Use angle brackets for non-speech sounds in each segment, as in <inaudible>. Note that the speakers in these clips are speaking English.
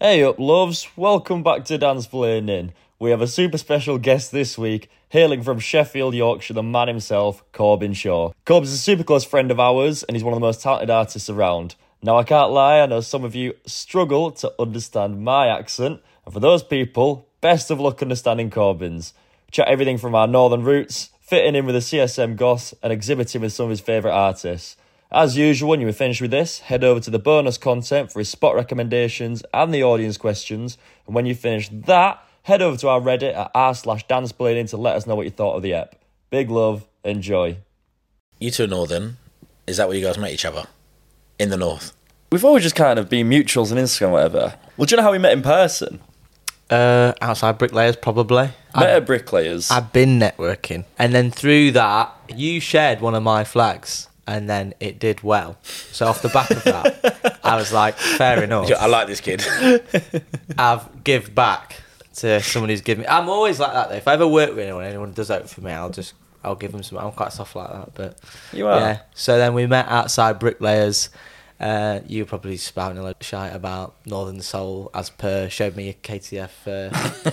Hey up, loves. Welcome back to Dance Playing In. We have a super special guest this week, hailing from Sheffield, Yorkshire, the man himself, Corbin Shaw. Corbin's a super close friend of ours, and he's one of the most talented artists around. Now, I can't lie, I know some of you struggle to understand my accent, and for those people, best of luck understanding Corbin's. Chat everything from our northern roots, fitting in with the CSM goth, and exhibiting with some of his favourite artists. As usual, when you are finished with this, head over to the bonus content for his spot recommendations and the audience questions. And when you finish that, head over to our Reddit at r slash danceplaying to let us know what you thought of the ep. Big love, enjoy. You two are northern. Is that where you guys met each other? In the north. We've always just kind of been mutuals on Instagram, whatever. Well, do you know how we met in person? Uh, outside bricklayers, probably. Met at Bricklayers. I've been networking, and then through that, you shared one of my flags, and then it did well. So off the back of that, I was like, fair <laughs> enough. I like this kid. <laughs> I've give back to someone who's given me. I'm always like that though. If I ever work with anyone, anyone does that for me, I'll just I'll give them some. I'm quite soft like that, but You are? Yeah. So then we met outside bricklayers. Uh, you were probably spouting a lot of shite about Northern Soul as per. Showed me a KTF uh,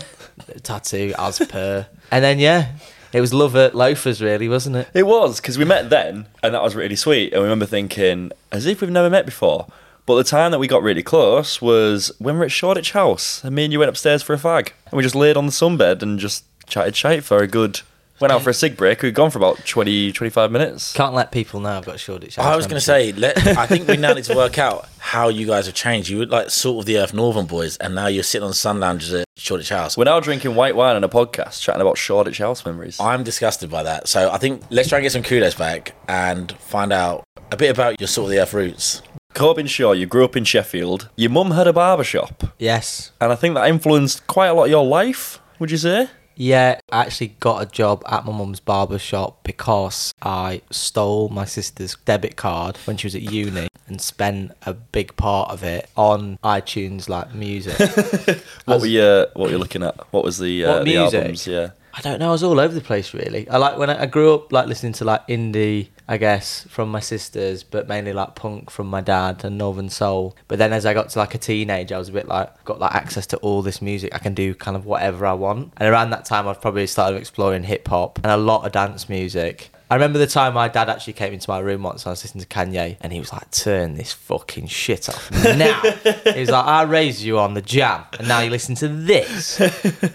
<laughs> tattoo as per, and then yeah, it was love at loafers really, wasn't it? It was because we met then, and that was really sweet. And we remember thinking, as if we've never met before. But the time that we got really close was when we were at Shoreditch House, and me and you went upstairs for a fag, and we just laid on the sunbed and just chatted shite for a good. Went out for a cig break. We'd gone for about 20, 25 minutes. Can't let people know I've got Shoreditch. I was going to say, let, I think we now need to <laughs> work out how you guys have changed. You were like sort of the Earth Northern boys, and now you're sitting on sun lounges at Shoreditch House. We're now drinking white wine on a podcast, chatting about Shoreditch House memories. I'm disgusted by that. So I think let's try and get some kudos back and find out a bit about your sort of the Earth roots. Corbin Shaw, you grew up in Sheffield. Your mum had a barber shop, Yes. and I think that influenced quite a lot of your life. Would you say? Yeah, I actually got a job at my mum's barber shop because I stole my sister's debit card when she was at uni and spent a big part of it on iTunes like music. <laughs> What were you What were you looking at? What was the uh, What the albums? Yeah. I don't know, I was all over the place really. I like when I, I grew up like listening to like indie, I guess, from my sisters, but mainly like punk from my dad and Northern Soul. But then as I got to like a teenager, I was a bit like got like access to all this music. I can do kind of whatever I want. And around that time, I've probably started exploring hip hop and a lot of dance music. I remember the time my dad actually came into my room once I was listening to Kanye and he was like, turn this fucking shit off now. he was like, I raised you on the jam and now you listen to this.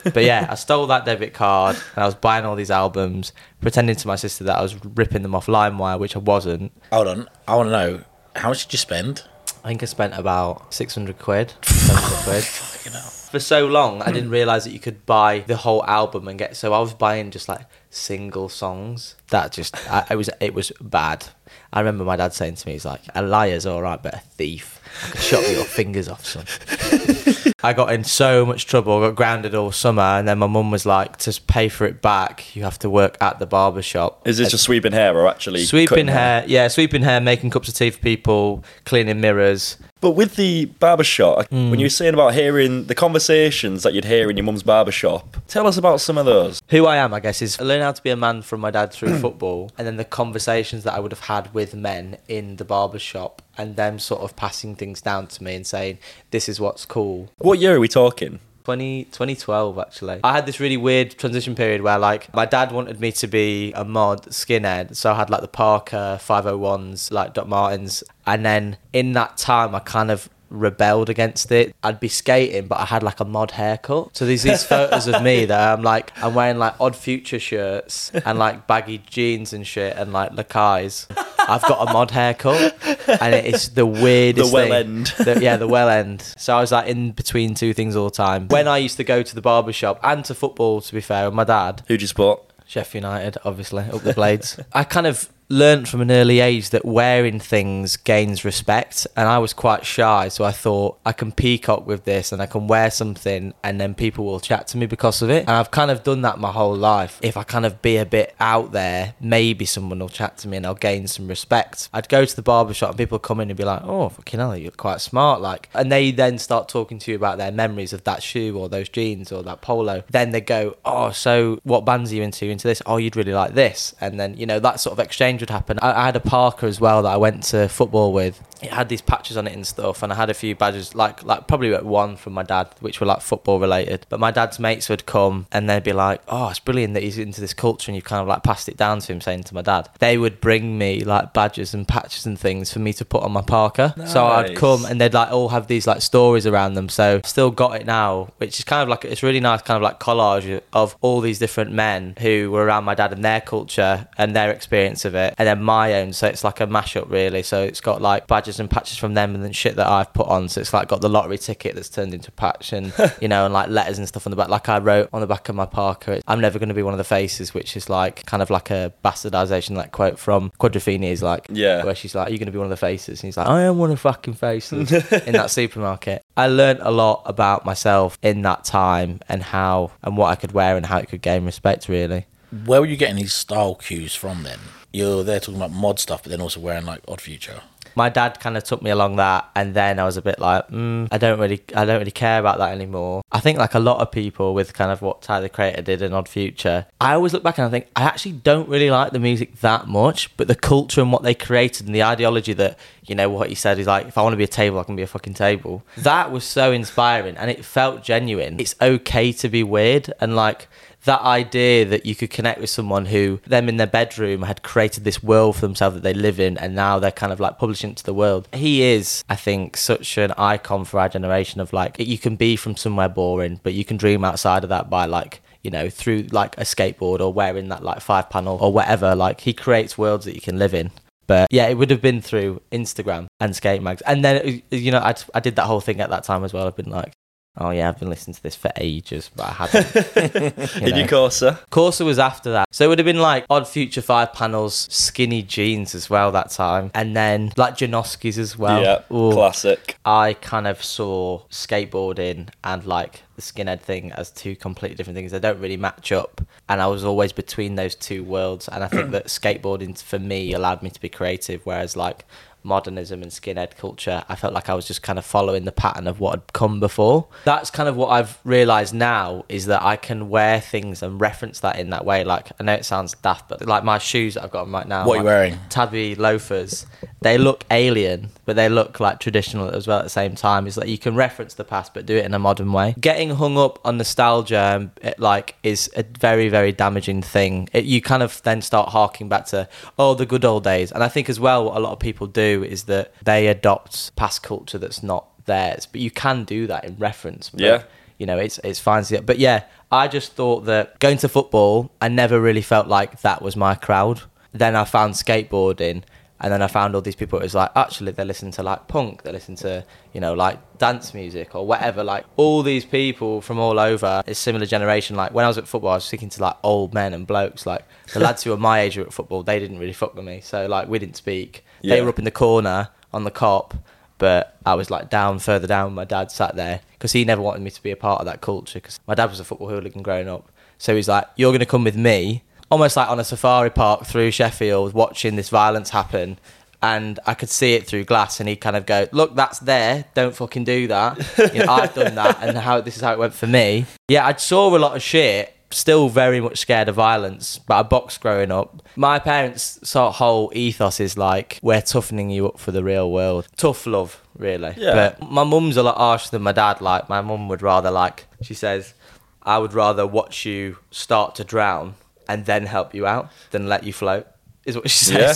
But yeah, I stole that debit card and I was buying all these albums, pretending to my sister that I was ripping them off LimeWire, which I wasn't. Hold on, I want to know how much did you spend? I think I spent about 600 quid, <laughs> 700 quid. For so long, I didn't hmm. realise that you could buy the whole album and get. So I was buying just like single songs. That just, I, it was, it was bad. I remember my dad saying to me, he's like, a liar's all right, but a thief. I could chop your <laughs> fingers off, son. I got in so much trouble. I got grounded all summer, and then my mum was like, "To pay for it back, you have to work at the barber shop." Is this just sweeping hair or actually Sweeping cutting hair, yeah, sweeping hair, making cups of tea for people, cleaning mirrors. But with the barbershop, Hmm. when you were saying about hearing the conversations that you'd hear in your mum's barbershop, tell us about some of those. Who I am, I guess, is I learned how to be a man from my dad through <clears throat> football, and then the conversations that I would have had with men in the barber shop, and them sort of passing things down to me and saying, "This is what's cool." What year are we talking? 20, 2012 actually. I had this really weird transition period where like my dad wanted me to be a mod skinhead, so I had like the parka 501s, like Doc Martens, and then in that time I kind of rebelled against it. I'd be skating, but I had like a mod haircut. So there's these photos of me that I'm like I'm wearing like Odd Future shirts and like baggy jeans and shit and like Lakai's. I've got a mod haircut, and it's the weirdest The well thing. end. The- yeah, the well end. So I was like in between two things all the time. When I used to go to the barber shop and to football, to be fair, with my dad, Who'd you support? Sheffield United, obviously, up the blades. I kind of learnt from an early age that wearing things gains respect, and I was quite shy, so I thought I can peacock with this and I can wear something, and then people will chat to me because of it. And I've kind of done that my whole life. If I kind of be a bit out there, maybe someone will chat to me and I'll gain some respect. I'd go to the barber shop and people come in and be like, "Oh, fucking hell, you're quite smart," like, and they then start talking to you about their memories of that shoe or those jeans or that polo. Then they go, "Oh, so what bands are you into? Into this? Oh, you'd really like this," and then you know that sort of exchange games would happen, I, I had a parka as well that I went to football with. It had these patches on it and stuff, and I had a few badges, like like probably one from my dad, which were like football related. But my dad's mates would come and they'd be like, "Oh, it's brilliant that he's into this culture," and you've kind of like passed it down to him, saying to my dad. They would bring me like badges and patches and things for me to put on my parka. So I'd come and they'd like all have these like stories around them. So still got it now, which is kind of like it's really nice, kind of like collage of all these different men who were around my dad and their culture and their experience of it, and then my own. So it's like a mashup really. So it's got like badges and patches from them and then shit that I've put on. So it's like got the lottery ticket that's turned into a patch and <laughs> you know and like letters and stuff on the back. Like I wrote on the back of my parka, I'm never going to be one of the faces, which is like kind of like a bastardization, like quote from Quadrophenia is like Yeah. where she's like, "Are you going to be one of the faces?" And he's like, "I am one of the fucking faces <laughs> in that supermarket." I learned a lot about myself in that time and how and what I could wear and how it could gain respect. Really, Where were you getting these style cues from then? You're there talking about mod stuff, but then also wearing like Odd Future. my dad kind of took me along that, and then I was a bit like, mm, I don't really, I don't really care about that anymore. I think like a lot of people with kind of what Tyler the Creator did in Odd Future, I always look back and I think I actually don't really like the music that much, but the culture and what they created and the ideology that you know what he said is like, if I want to be a table, I can be a fucking table. That was so inspiring, and it felt genuine. It's okay to be weird, and like that idea that you could connect with someone who them in their bedroom had created this world for themselves that they live in and now they're kind of like publishing it to the world he is i think such an icon for our generation of like you can be from somewhere boring but you can dream outside of that by like you know through like a skateboard or wearing that like five panel or whatever like he creates worlds that you can live in but yeah, it would have been through Instagram and skate mags. And then, you know, I, I did that whole thing at that time as well. I've been like, oh yeah, I've been listening to this for ages, but I hadn't. Did <laughs> <laughs> know. you Corsa? Corsa was after that. So it would have been like Odd Future 5 panels, skinny jeans as well that time. And then like Janoskis as well. yeah, Ooh. classic. I kind of saw skateboarding and like the skinhead thing as two completely different things. They don't really match up. And I was always between those two worlds. And I think <clears throat> that skateboarding for me allowed me to be creative, whereas like modernism and skinhead culture, I felt like I was just kind of following the pattern of what had come before. That's kind of what I've realized now is that I can wear things and reference that in that way. Like, I know it sounds daft, but like my shoes that I've got on right now. What are you wearing? Tabi loafers. They look alien, but they look like traditional as well at the same time. It's like you can reference the past, but do it in a modern way. Getting hung up on nostalgia, um, it, like, is a very, very damaging thing. It, you kind of then start harking back to oh the good old days, and I think as well what a lot of people do is that they adopt past culture that's not theirs, but you can do that in reference. But, Yeah. you know, it's it's fine. But yeah, I just thought that going to football, I never really felt like that was my crowd. Then I found skateboarding, and then I found all these people. It was like actually they listen to like punk, they listen to you know like dance music or whatever. Like all these people from all over, a similar generation. Like when I was at football, I was speaking to like old men and blokes. Like the lads who were my age who were at football, they didn't really fuck with me. So like we didn't speak. They Yeah. were up in the corner on the Kop but I was like down further down. My dad sat there because he never wanted me to be a part of that culture. Because my dad was a football hooligan growing up, so he's like, "You're going to come with me," almost like on a safari park through Sheffield, watching this violence happen. And I could see it through glass, and he'd kind of go, "Look, that's there. Don't fucking do that. You know, I've done that, and how this is how it went for me." Yeah, I saw a lot of shit, still very much scared of violence, but I boxed growing up. My parents' sort of whole ethos is like, we're toughening you up for the real world. Tough love, really. Yeah. But my mum's a lot harsher than my dad. Like, my mum would rather, like, she says, I would rather watch you start to drown and then help you out than let you float, is what she <laughs> Yeah.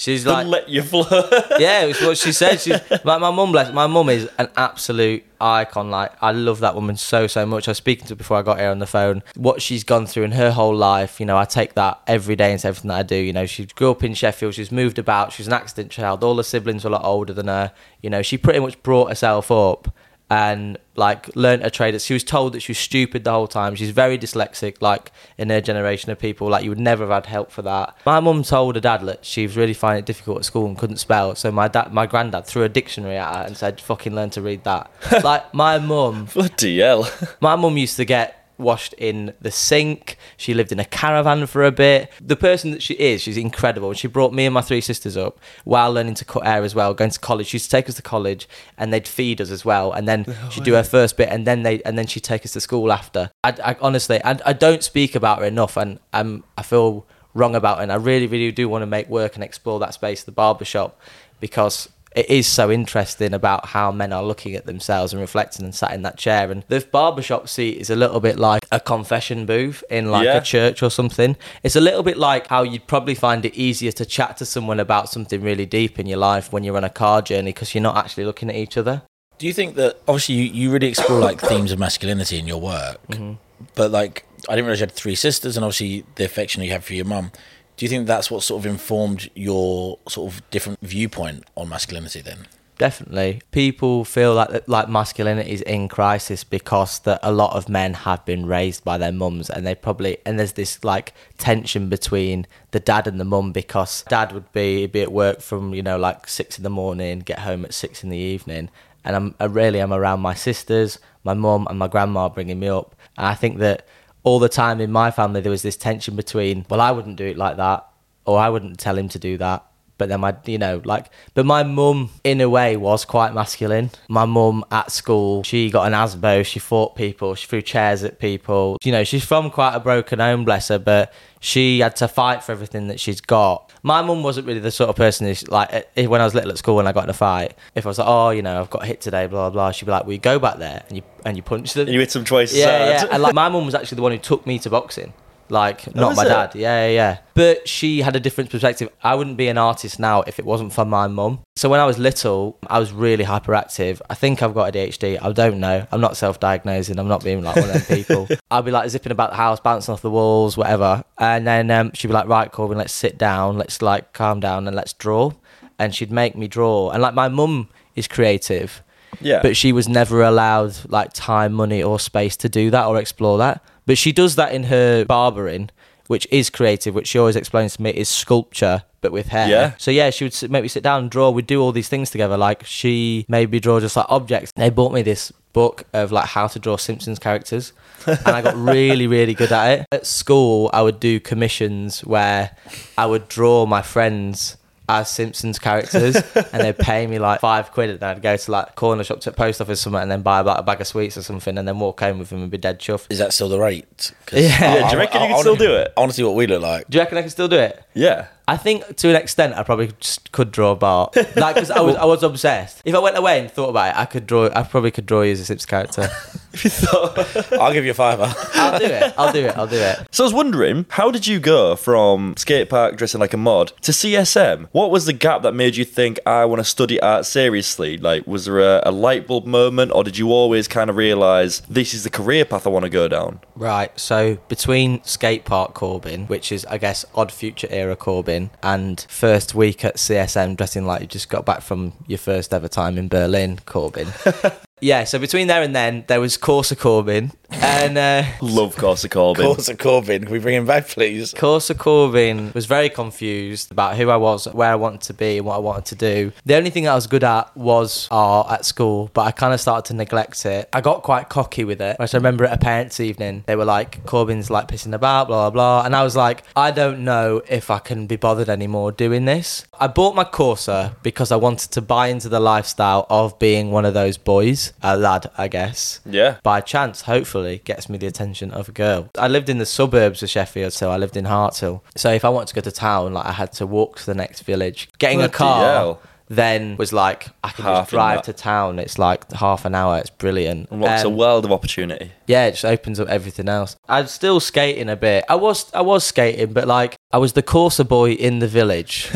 She's like, let you float. <laughs> yeah, it's what she said. She's like my mum. Bless my mum is an absolute icon. Like I love that woman so so much. I was speaking to her before I got here on the phone. What she's gone through in her whole life, you know, I take that every day into everything that I do. You know, she grew up in Sheffield. She's moved about. She's an accident child. All her siblings were a lot older than her. You know, she pretty much brought herself up and like learnt a trade. She was told that she was stupid the whole time. She's very dyslexic, like in her generation of people. Like you would never have had help for that. My mum told her dad that she was really finding it difficult at school and couldn't spell. So my dad, my granddad, threw a dictionary at her and said, "Fucking learn to read that." <laughs> like my mum, Bloody hell. <laughs> my mum used to get washed in the sink. She lived in a caravan for a bit. The person that she is, she's incredible. She brought me and my three sisters up while learning to cut hair as well, going to college. She used to take us to college and they'd feed us as well. And then she'd do her first bit and then they and then she'd take us to school after. I, I honestly, I, I don't speak about her enough and um, I feel wrong about. It. And I really, really do want to make work and explore that space, the barbershop, because it is so interesting about how men are looking at themselves and reflecting and sat in that chair. And the barbershop seat is a little bit like a confession booth in like Yeah. a church or something. It's a little bit like how you'd probably find it easier to chat to someone about something really deep in your life when you're on a car journey because you're not actually looking at each other. Do you think that obviously you, you really explore like themes of masculinity in your work, mm-hmm. but like I didn't realize you had three sisters and obviously the affection you have for your mum. Do you think that's what sort of informed your sort of different viewpoint on masculinity then? Definitely, people feel like like masculinity is in crisis because that a lot of men have been raised by their mums, and they probably and there's this like tension between the dad and the mum because dad would be be at work from you know like six in the morning, get home at six in the evening, and I'm I really am around my sisters, my mum, and my grandma bringing me up, and I think that all the time in my family there was this tension between well I wouldn't do it like that, or I wouldn't tell him to do that but then my you know like but my mum in a way was quite masculine my mum at school she got an asbo she fought people she threw chairs at people you know she's from quite a broken home bless her but she had to fight for everything that she's got my mum wasn't really the sort of person who's like eh, when i was little at school and i got in a fight if i was like oh you know i've got hit today blah blah blah she'd be like well you go back there and you and you punch them And you hit them twice yeah, yeah. And like my mum was actually the one who took me to boxing. Like not my it? dad. Yeah, yeah, yeah. But she had a different perspective. I wouldn't be an artist now if it wasn't for my mum. So when I was little, I was really hyperactive. I think I've got ADHD. I don't know. I'm not self-diagnosing. I'm not being like one of them people. <laughs> I'll be like zipping about the house, bouncing off the walls, whatever. And then um, she'd be like, "Right, Corbin, let's sit down. Let's like calm down and let's draw." And she'd make me draw. And like my mum is creative yeah. but she was never allowed like time, money, or space to do that or explore that. But she does that in her barbering, which is creative, which she always explains to me is sculpture, but with hair. Yeah. So yeah, she would make me sit down and draw. We'd do all these things together. Like she made me draw just like objects. They bought me this book of like how to draw Simpsons characters. <laughs> and I got really, really good at it. At school, I would do commissions where I would draw my friends as Simpsons characters, and they'd <laughs> pay me like five quid, and I'd go to like corner shop to post office somewhere, and then buy like a bag of sweets or something, and then walk home with them and be dead chuffed. Is that still the rate? Yeah. Yeah, do you reckon you can still do it? I want to see what we look like. Do you reckon I can still do it? Yeah. I think to an extent I probably just could draw a bar. Like, because I was I was obsessed. If I went away and thought about it, I could draw. I probably could draw you as a Simpsons character. <laughs> I'll give you a fiver. I'll do it. I'll do it. I'll do it. <laughs> So I was wondering, how did you go from skate park dressing like a mod to CSM? What was the gap that made you think I want to study art seriously? Like, was there a, a light bulb moment, or did you always kind of realize this is the career path I want to go down? Right. So between skate park Corbin, which is I guess odd future era Corbin, and first week at CSM dressing like you just got back from your first ever time in Berlin Corbin. <laughs> yeah. So between there and then there was Corsa Corbin, and uh, Love Corsa Corbin. Corsa Corbin, can we bring him back, please? Corsa Corbin was very confused about who I was, where I wanted to be, and what I wanted to do. The only thing I was good at was art at school, but I kind of started to neglect it. I got quite cocky with it. Which I remember at a parents' evening, they were like, Corbin's like pissing about, blah, blah, blah. And I was like, I don't know if I can be bothered anymore doing this. I bought my Corsa because I wanted to buy into the lifestyle of being one of those boys, a lad, I guess Yeah. by chance, hopefully, gets me the attention of a girl. I lived in the suburbs of Sheffield, so I lived in Harthill. So if I wanted to go to town, like I had to walk to the next village. Getting a car hell. Then was like I can Half just in drive that. to town. It's like half an hour. It's brilliant. Unlocks a Um, world of opportunity. yeah, it just opens up everything else. I'm still skating a bit. I was I was skating, but like I was the Corsa boy in the village, <laughs>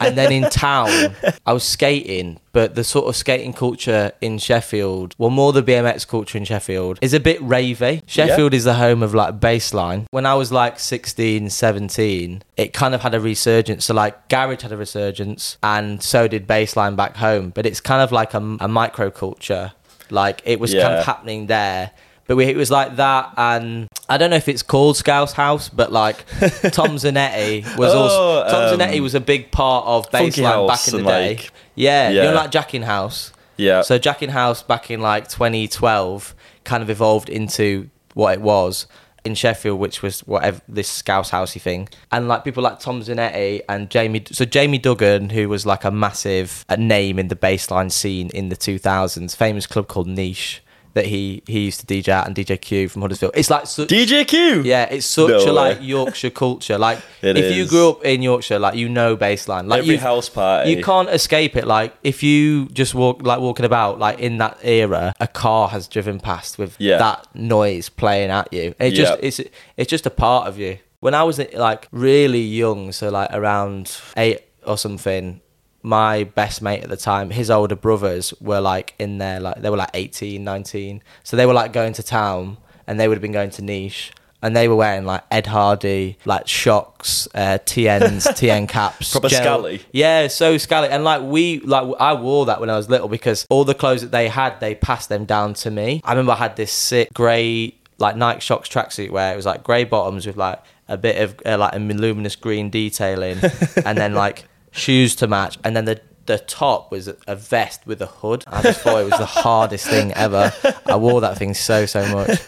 and then in town I was skating. But the sort of skating culture in Sheffield, well, more the BMX culture in Sheffield, is a bit ravey. Sheffield is the home of like bassline. When I was like 16, 17, it kind of had a resurgence. So like garage had a resurgence, and so did bassline back home. But it's kind of like a, a micro culture. Like it was kind of happening there. But we, it was like that, and I don't know if it's called Scouse House, but like <laughs> Tom Zanetti was Oh, also Tom um, Zanetti was a big part of bassline back in the day. like- yeah, you Yeah. know, like Jacking House. Yeah. So Jacking House back in like 2012 kind of evolved into what it was in Sheffield, which was whatever this Scouse Housey thing, and like people like Tom Zanetti and Jamie. So Jamie Duggan, who was like a massive name in the bassline scene in the 2000s, famous club called Niche. That he he used to DJ at and DJ Q from Huddersfield. It's like such, DJ Q. yeah, it's such No a like. Yorkshire culture. Like <laughs> if you grew up in Yorkshire, like you know bassline. Like Every house party. you can't escape it. Like if you just walk like walking about like in that era, a car has driven past with Yeah. that noise playing at you. It just it's it's just a part of you. When I was like really young, so like around eight or something, my best mate at the time, his older brothers were like in there, like they were like 18, 19. So they were like going to town and they would have been going to niche. And they were wearing like Ed Hardy, like Shox, uh, TNs, <laughs> TN caps, Proper gel- scally. yeah, so scally, and like we, like I wore that when I was little because all the clothes that they had, they passed them down to me. I remember I had this sick grey, like Nike Shox tracksuit where it was like grey bottoms with like a bit of uh, like a luminous green detailing, <laughs> and then like shoes to match, and then the the top was a vest with a hood. I just thought it was the hardest thing ever. I wore that thing so so much.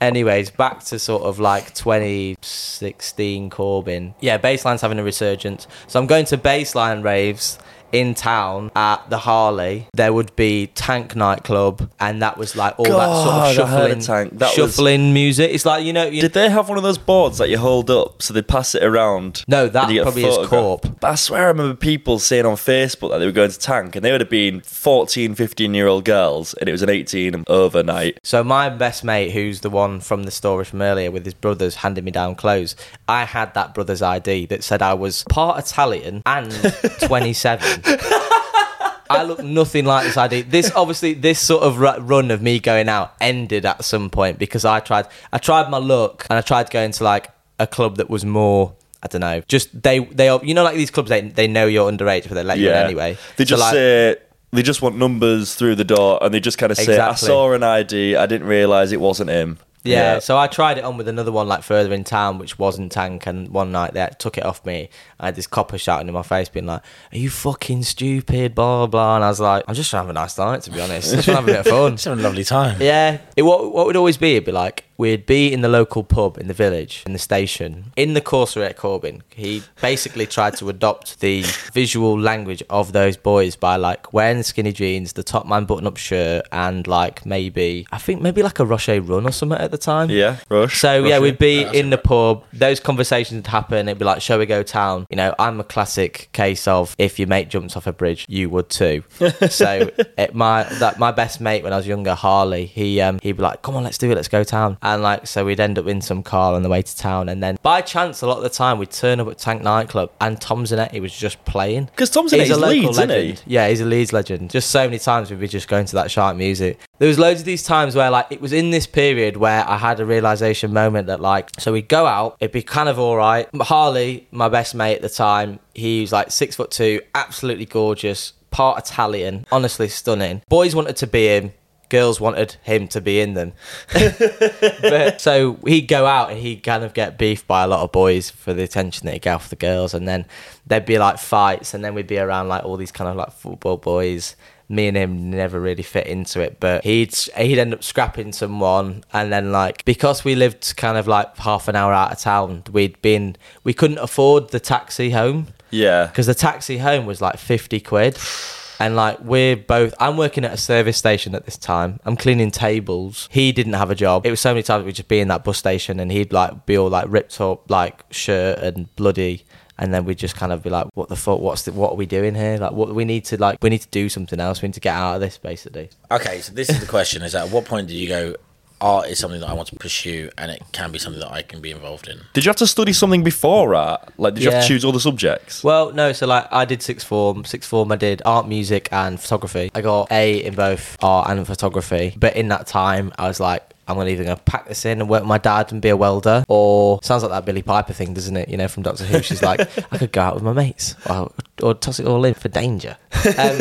Anyways, back to sort of like 2016 Corbin. Yeah, Bassline's having a resurgence. So I'm going to Baseline raves in town at the Harley. There would be Tank nightclub, and that was like all that sort of I of shuffling, Tank. That was- music. It's like you know, you Did they have one of those boards that you hold up so they pass it around? No, that and you get a probably is photograph? Corp. But I swear I remember people saying on Facebook that they were going to Tank and they would have been 14, 15 year old girls and it was an 18 and overnight. So my best mate, who's the one from the story from earlier with his brothers handing me down clothes, I had that brother's ID that said I was part Italian and <laughs> 27. I look nothing like this ID. This obviously this sort of run of me going out ended at some point because I tried I tried my luck and I tried going to like a club that was more I don't know. Just they they you know like these clubs they they know you're underage but they let you in anyway. They So, just like, say. They just want numbers through the door, and they just kind of say, "I saw an ID. I didn't realize it wasn't him." Yeah, so I tried it on with another one like further in town, which wasn't Tank, and one night they took it off me. I had this copper shouting in my face, being like, "Are you fucking stupid?" Blah blah. blah. And I was like, "I'm just trying to have a nice night, to be honest. Just trying to have a bit of fun." <laughs> Just having a lovely time. Yeah, it, what what would always be? It'd be like we'd be in the local pub in the village, in the station, in the Corsair at Corbin. He basically tried to adopt the visual language of those boys by like wearing skinny jeans, the Topman button up shirt, and like maybe I think maybe like a Roshe Run or something at the time. Yeah, Rush. So yeah, we'd be Uh, in the pub. Those conversations would happen. It'd be like, "Shall we go town?" You know, I'm a classic case of if your mate jumps off a bridge, you would too. <laughs> so it, my that my best mate when I was younger, Harley, he um he'd be like, "Come on, let's do it. Let's go town." And like so, we'd end up in some car on the way to town, and then by chance, a lot of the time, we'd turn up at Tank nightclub, and Tom Zanetti was just playing. 'Cause Tom Zanetti's a local Leeds, isn't he? legend. Yeah, he's a Leeds legend. Just so many times we'd be just going to that sharp music. There was loads of these times where like it was in this period where I had a realization moment that like so we'd go out, it'd be kind of all right. Harley, my best mate at the time, he was like six foot two, absolutely gorgeous, part Italian, honestly stunning. Boys wanted to be him. Girls wanted him to be in them. <laughs> but so he'd go out and he'd kind of get beefed by a lot of boys for the attention that he got off the girls, and then there'd be like fights, and then we'd be around like all these kind of like football boys. Me and him never really fit into it, but he'd he'd end up scrapping someone, and then like because we lived kind of like half an hour out of town, we'd been we couldn't afford the taxi home Yeah. because the taxi home was like 50 quid and like we're both i'm working at a service station at this time. I'm cleaning tables. He didn't have a job. It was so many times we'd just be in that bus station and he'd like be all like ripped up like shirt and bloody. And then we'd just kind of be like what the fuck? What's the, what are we doing here? Like what we need to like we need to do something else. We need to get out of this basically. Okay, so this is the question: Is at what point did you go? Art is something that I want to pursue, and it can be something that I can be involved in. Did you have to study something before art? Like, did you have to choose all the subjects? Well, no. So like, I did sixth form. Sixth form, I did art, music, and photography. I got A in both art and photography. But in that time, I was like, I'm gonna either gonna pack this in and work with my dad and be a welder, or sounds like that Billie Piper thing, doesn't it? You know, from Doctor Who. She's like, <laughs> I could go out with my mates, or, or toss it all in for danger. <laughs> Um,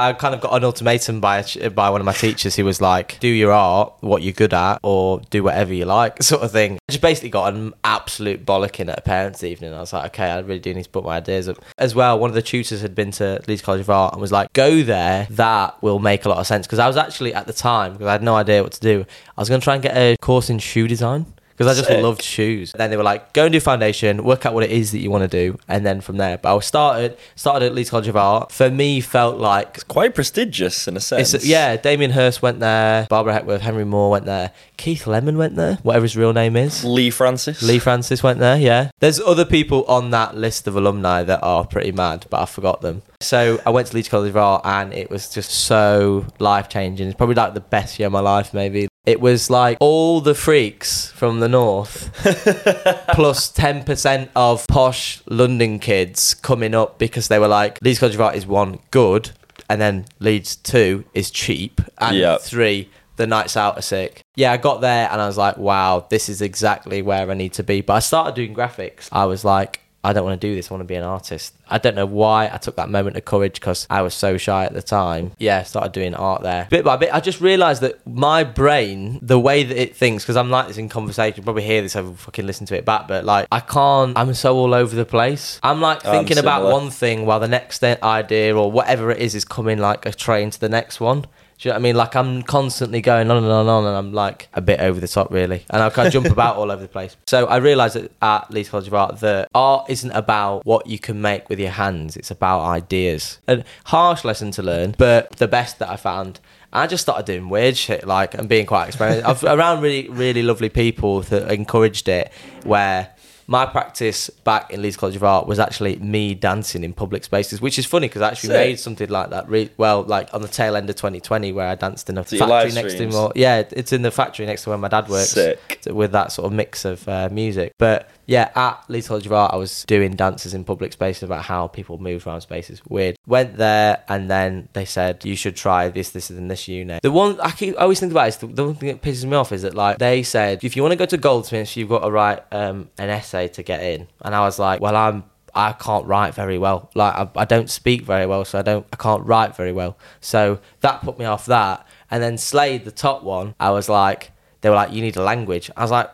I kind of got an ultimatum by by one of my teachers who was like, do your art, what you're good at, or do whatever you like, <laughs> sort of thing. I just basically got an absolute bollocking at a parents' evening. I was like, okay, I really do need to put my ideas up. As well, one of the tutors had been to Leeds College of Art and was like, go there, that will make a lot of sense. Because I was actually at the time, because I had no idea what to do, I was going to try and get a course in shoe design. Because I just Sick. loved shoes. Then they were like, go and do foundation, work out what it is that you want to do, and then from there. But I started started at Leeds College of Art. For me, felt like Quite prestigious in a sense. it's yeah. Damien Hirst went there, Barbara Hepworth, Henry Moore went there, Keith Lemon went there, whatever his real name is. Leigh Francis. Leigh Francis went there, yeah. There's other people on that list of alumni that are pretty mad, but I forgot them. So I went to Leeds College of Art and it was just so life changing. It's probably like the best year of my life, maybe. It was like all the freaks from the north <laughs> plus 10% of posh London kids coming up because they were like, Leeds College of Art is one, good, and then Leeds two is cheap, and Yeah. three, the nights out are sick. Yeah, I got there and I was like, wow, this is exactly where I need to be. But I started doing graphics. I was like, I don't want to do this. I want to be an artist. I don't know why I took that moment of courage because I was so shy at the time. Yeah, I started doing art there. Bit by bit, I just realised that my brain, the way that it thinks, because I'm like this in conversation, you probably hear this over fucking listen to it back, but like, I can't, I'm so all over the place. I'm like I'm thinking about one thing while the next idea or whatever it is is coming like a train to the next one. Do you know what I mean? Like I'm constantly going on and on and on, and I'm like a bit over the top, really. And I kind of jump about all over the place. So I realised at Leeds College of Art that art isn't about what you can make with your hands; it's about ideas. A harsh lesson to learn, but the best that I found. I just started doing weird shit, like and being quite experimental. I've <laughs> around really, really lovely people that encouraged it. Where my practice back in Leeds College of Art was actually me dancing in public spaces, which is funny because I actually Sick. made something like that. Re- well, like on the tail end of 2020, where I danced in a So factory next to more. Yeah, it's in the factory next to where my dad works. Sick. With that sort of mix of uh, music, but yeah, at Leeds College of Art, I was doing dances in public spaces about how people move around spaces. Weird. Went there, and then they said you should try this, this, and this unit. The one I, keep, I always think about is the, the one thing that pisses me off is that like they said if you want to go to Goldsmiths, you've got to write um, an essay to get in, and I was like, well, I'm I can't write very well. Like I, I don't speak very well, so I don't I can't write very well. So that put me off that. And then Slade, the top one, I was like, they were like, you need a language. I was like,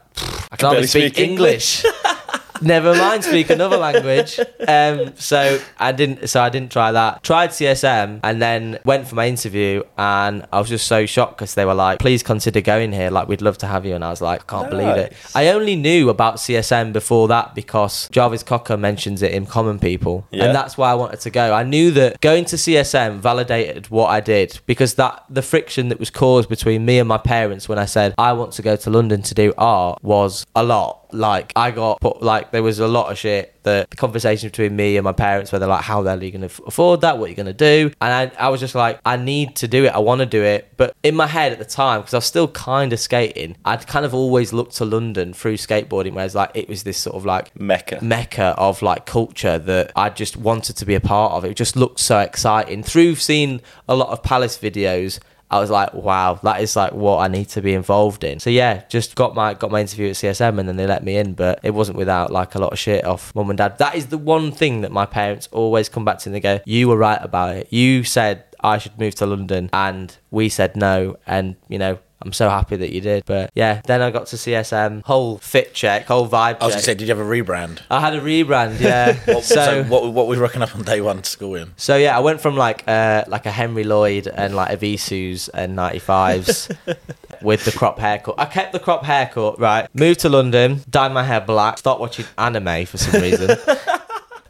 I can only barely speak, speak English. <laughs> Never mind, speak another language. Um, so I didn't. So I didn't try that. Tried CSM and then went for my interview, and I was just so shocked because they were like, "Please consider going here. Like, we'd love to have you." And I was like, "I can't believe it." I only knew about CSM before that because Jarvis Cocker mentions it in Common People, Yeah. and that's why I wanted to go. I knew that going to CSM validated what I did because that the friction that was caused between me and my parents when I said I want to go to London to do art was a lot. Like I got put like there was a lot of shit that the conversation between me and my parents where they're like, how the hell are you going to afford that? What are you going to do? And I, I was just like, I need to do it. I want to do it. But in my head at the time, because I was still kind of skating, I'd kind of always looked to London through skateboarding, whereas like it was this sort of like Mecca. mecca of like culture that I just wanted to be a part of. It just looked so exciting. Through seeing a lot of Palace videos, I was like, wow, that is like what I need to be involved in. So yeah, just got my got my interview at CSM and then they let me in, but it wasn't without like a lot of shit off mum and dad. That is the one thing that my parents always come back to and they go, You were right about it. You said I should move to London and we said no and you know I'm so happy that you did. But yeah, then I got to CSM, whole fit check, whole vibe I was going to say, did you have a rebrand? I had a rebrand, yeah. <laughs> What, so, so, what, what were we rocking up on day one to school in? so yeah, I went from like uh like a Henri Lloyd and like a Visus and 95s <laughs> with the crop haircut. I kept the crop haircut, right? Moved to London, dyed my hair black, stopped watching anime for some reason. <laughs>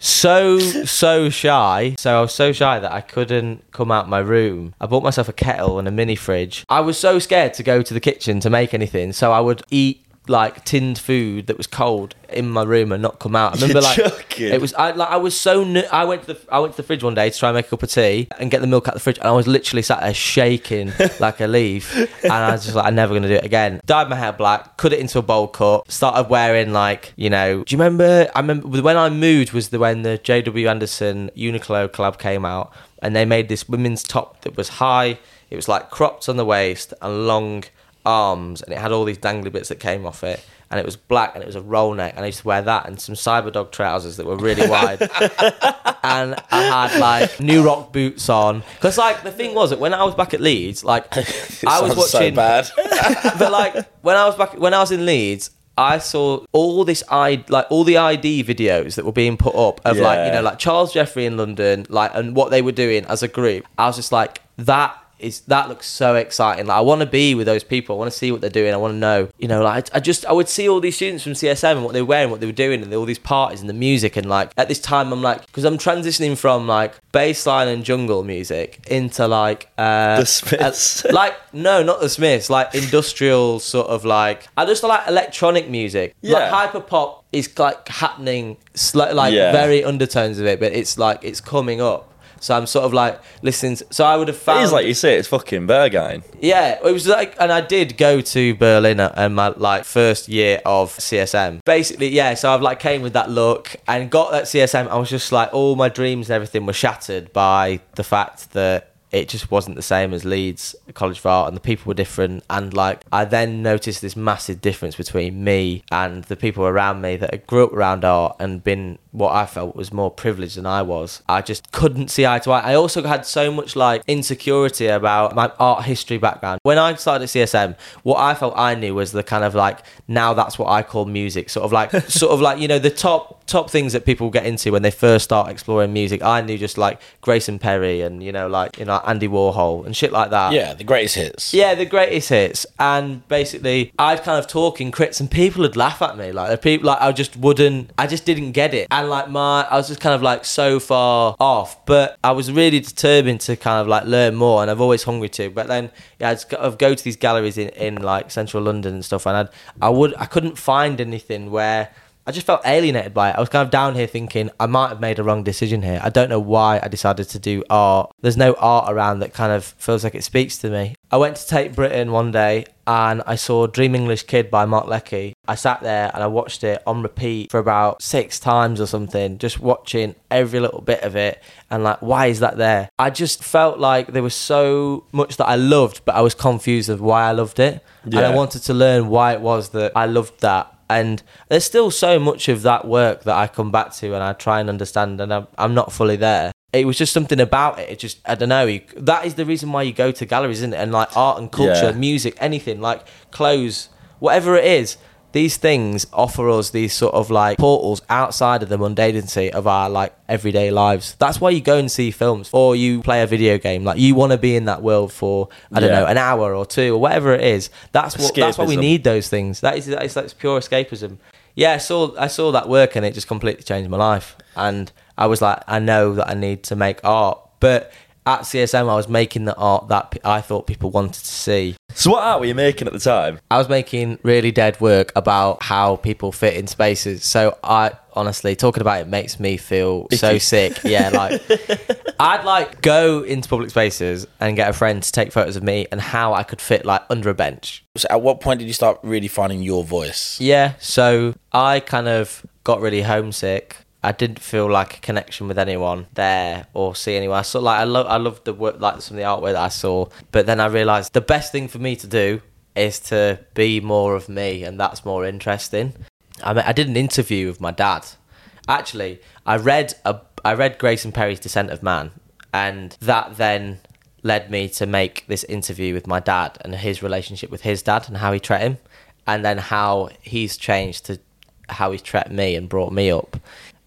so so shy. So i was so shy that i couldn't come out my room. I bought myself a kettle and a mini fridge. I was so scared to go to the kitchen to make anything so i would eat like tinned food that was cold in my room and not come out. I remember You're like joking. it was I like I was so I went to the I went to the fridge one day to try and make a cup of tea and get the milk out of the fridge and I was literally sat there shaking <laughs> like a leaf and I was just like I'm never gonna do it again. Dyed my hair black, cut it into a bowl cut, started wearing like you know. Do you remember? I remember when I moved was the when the J.W. Anderson Uniqlo collab came out and they made this women's top that was high. It was like cropped on the waist and long arms and it had all these dangly bits that came off it and it was black and it was a roll neck and I used to wear that and some cyberdog trousers that were really wide. <laughs> And I had like new rock boots on. Because like the thing was that when I was back at Leeds like <laughs> I was sounds so watching bad. <laughs> but like when I was back when I was in Leeds I saw all this I like all the ID videos that were being put up of like you know like Charles Jeffrey in London like and what they were doing as a group. I was just like that is that looks so exciting. Like I want to be with those people. I want to see what they're doing. I want to know, you know, like I, just I would see all these students from CSM and what they were wearing, what they were doing, and all these parties and the music. And like at this time, I'm like, because I'm transitioning from like bassline and jungle music into like uh, The Smiths. uh, <laughs> like no, not the Smiths. Like industrial sort of like I just like electronic music. Yeah. Like hyper pop is like happening, sli- like Yeah. very undertones of it, but it's like it's coming up. So I'm sort of like listening. To, so I would have found. It is like you say, it's fucking Berghain. Yeah, it was like, and I did go to Berlin and my like first year of CSM. Basically, yeah. So I've like came with that look and got that CSM. I was just like, all my dreams and everything were shattered by the fact that it just wasn't the same as Leeds College of Art, and the people were different. And like, I then noticed this massive difference between me and the people around me that had grew up around art and been what I felt was more privileged than I was. I just couldn't see eye to eye. I also had so much like insecurity about my art history background. When I started at CSM, what I felt I knew was the kind of like now that's what I call music, sort of like <laughs> sort of like you know the top top things that people get into when they first start exploring music. I knew just like Grayson Perry and you know like you know Andy Warhol and shit like that. Yeah, the greatest hits. Yeah, the greatest hits, and basically, I'd kind of talk in crits, and people would laugh at me. Like the people, like I just wouldn't, I just didn't get it, and like my, I was just kind of like so far off. But I was really determined to kind of like learn more, and I've always hungry to. But then, yeah, I'd I'd go to these galleries in, in like central London and stuff, and I'd, I would, I couldn't find anything where. I just felt alienated by it. I was kind of down here thinking I might have made a wrong decision here. I don't know why I decided to do art. There's no art around that kind of feels like it speaks to me. I went to Tate Britain one day and I saw Dream English Kid by Mark Leckey. I sat there and I watched it on repeat for about six times or something, just watching every little bit of it and like, why is that there? I just felt like there was so much that I loved, but I was confused of why I loved it. And I wanted to learn why it was that I loved that and there's still so much of that work that I come back to and I try and understand and I'm, I'm not fully there. It was just something about it. It just I don't know you, that is the reason why you go to galleries isn't it? And like art and culture Yeah. music anything like clothes whatever it is these things offer us these sort of like portals outside of the mundanity of our like everyday lives. That's why you go and see films or you play a video game. Like you want to be in that world for I don't Yeah. know an hour or two or whatever it is. That's what that's why we need those things. That is that is like pure escapism. Yeah, I saw I saw that work and it just completely changed my life. And I was like, I know that I need to make art, but at CSM, I was making the art that I thought people wanted to see. So what art were you making at the time? I was making really dead work about how people fit in spaces. So I honestly talking about it makes me feel so sick. Yeah, like <laughs> I'd like go into public spaces and get a friend to take photos of me and how I could fit like under a bench. So at what point did you start really finding your voice? Yeah, so I kind of got really homesick. I didn't feel like a connection with anyone there or see anyone. I saw like I love I loved the work like some of the artwork that I saw, but then I realised the best thing for me to do is to be more of me, and that's more interesting. I mean, I did an interview with my dad. Actually, I read a I read Grayson Perry's Descent of Man, and that then led me to make this interview with my dad and his relationship with his dad and how he treated him, and then how he's changed to how he's treated me and brought me up.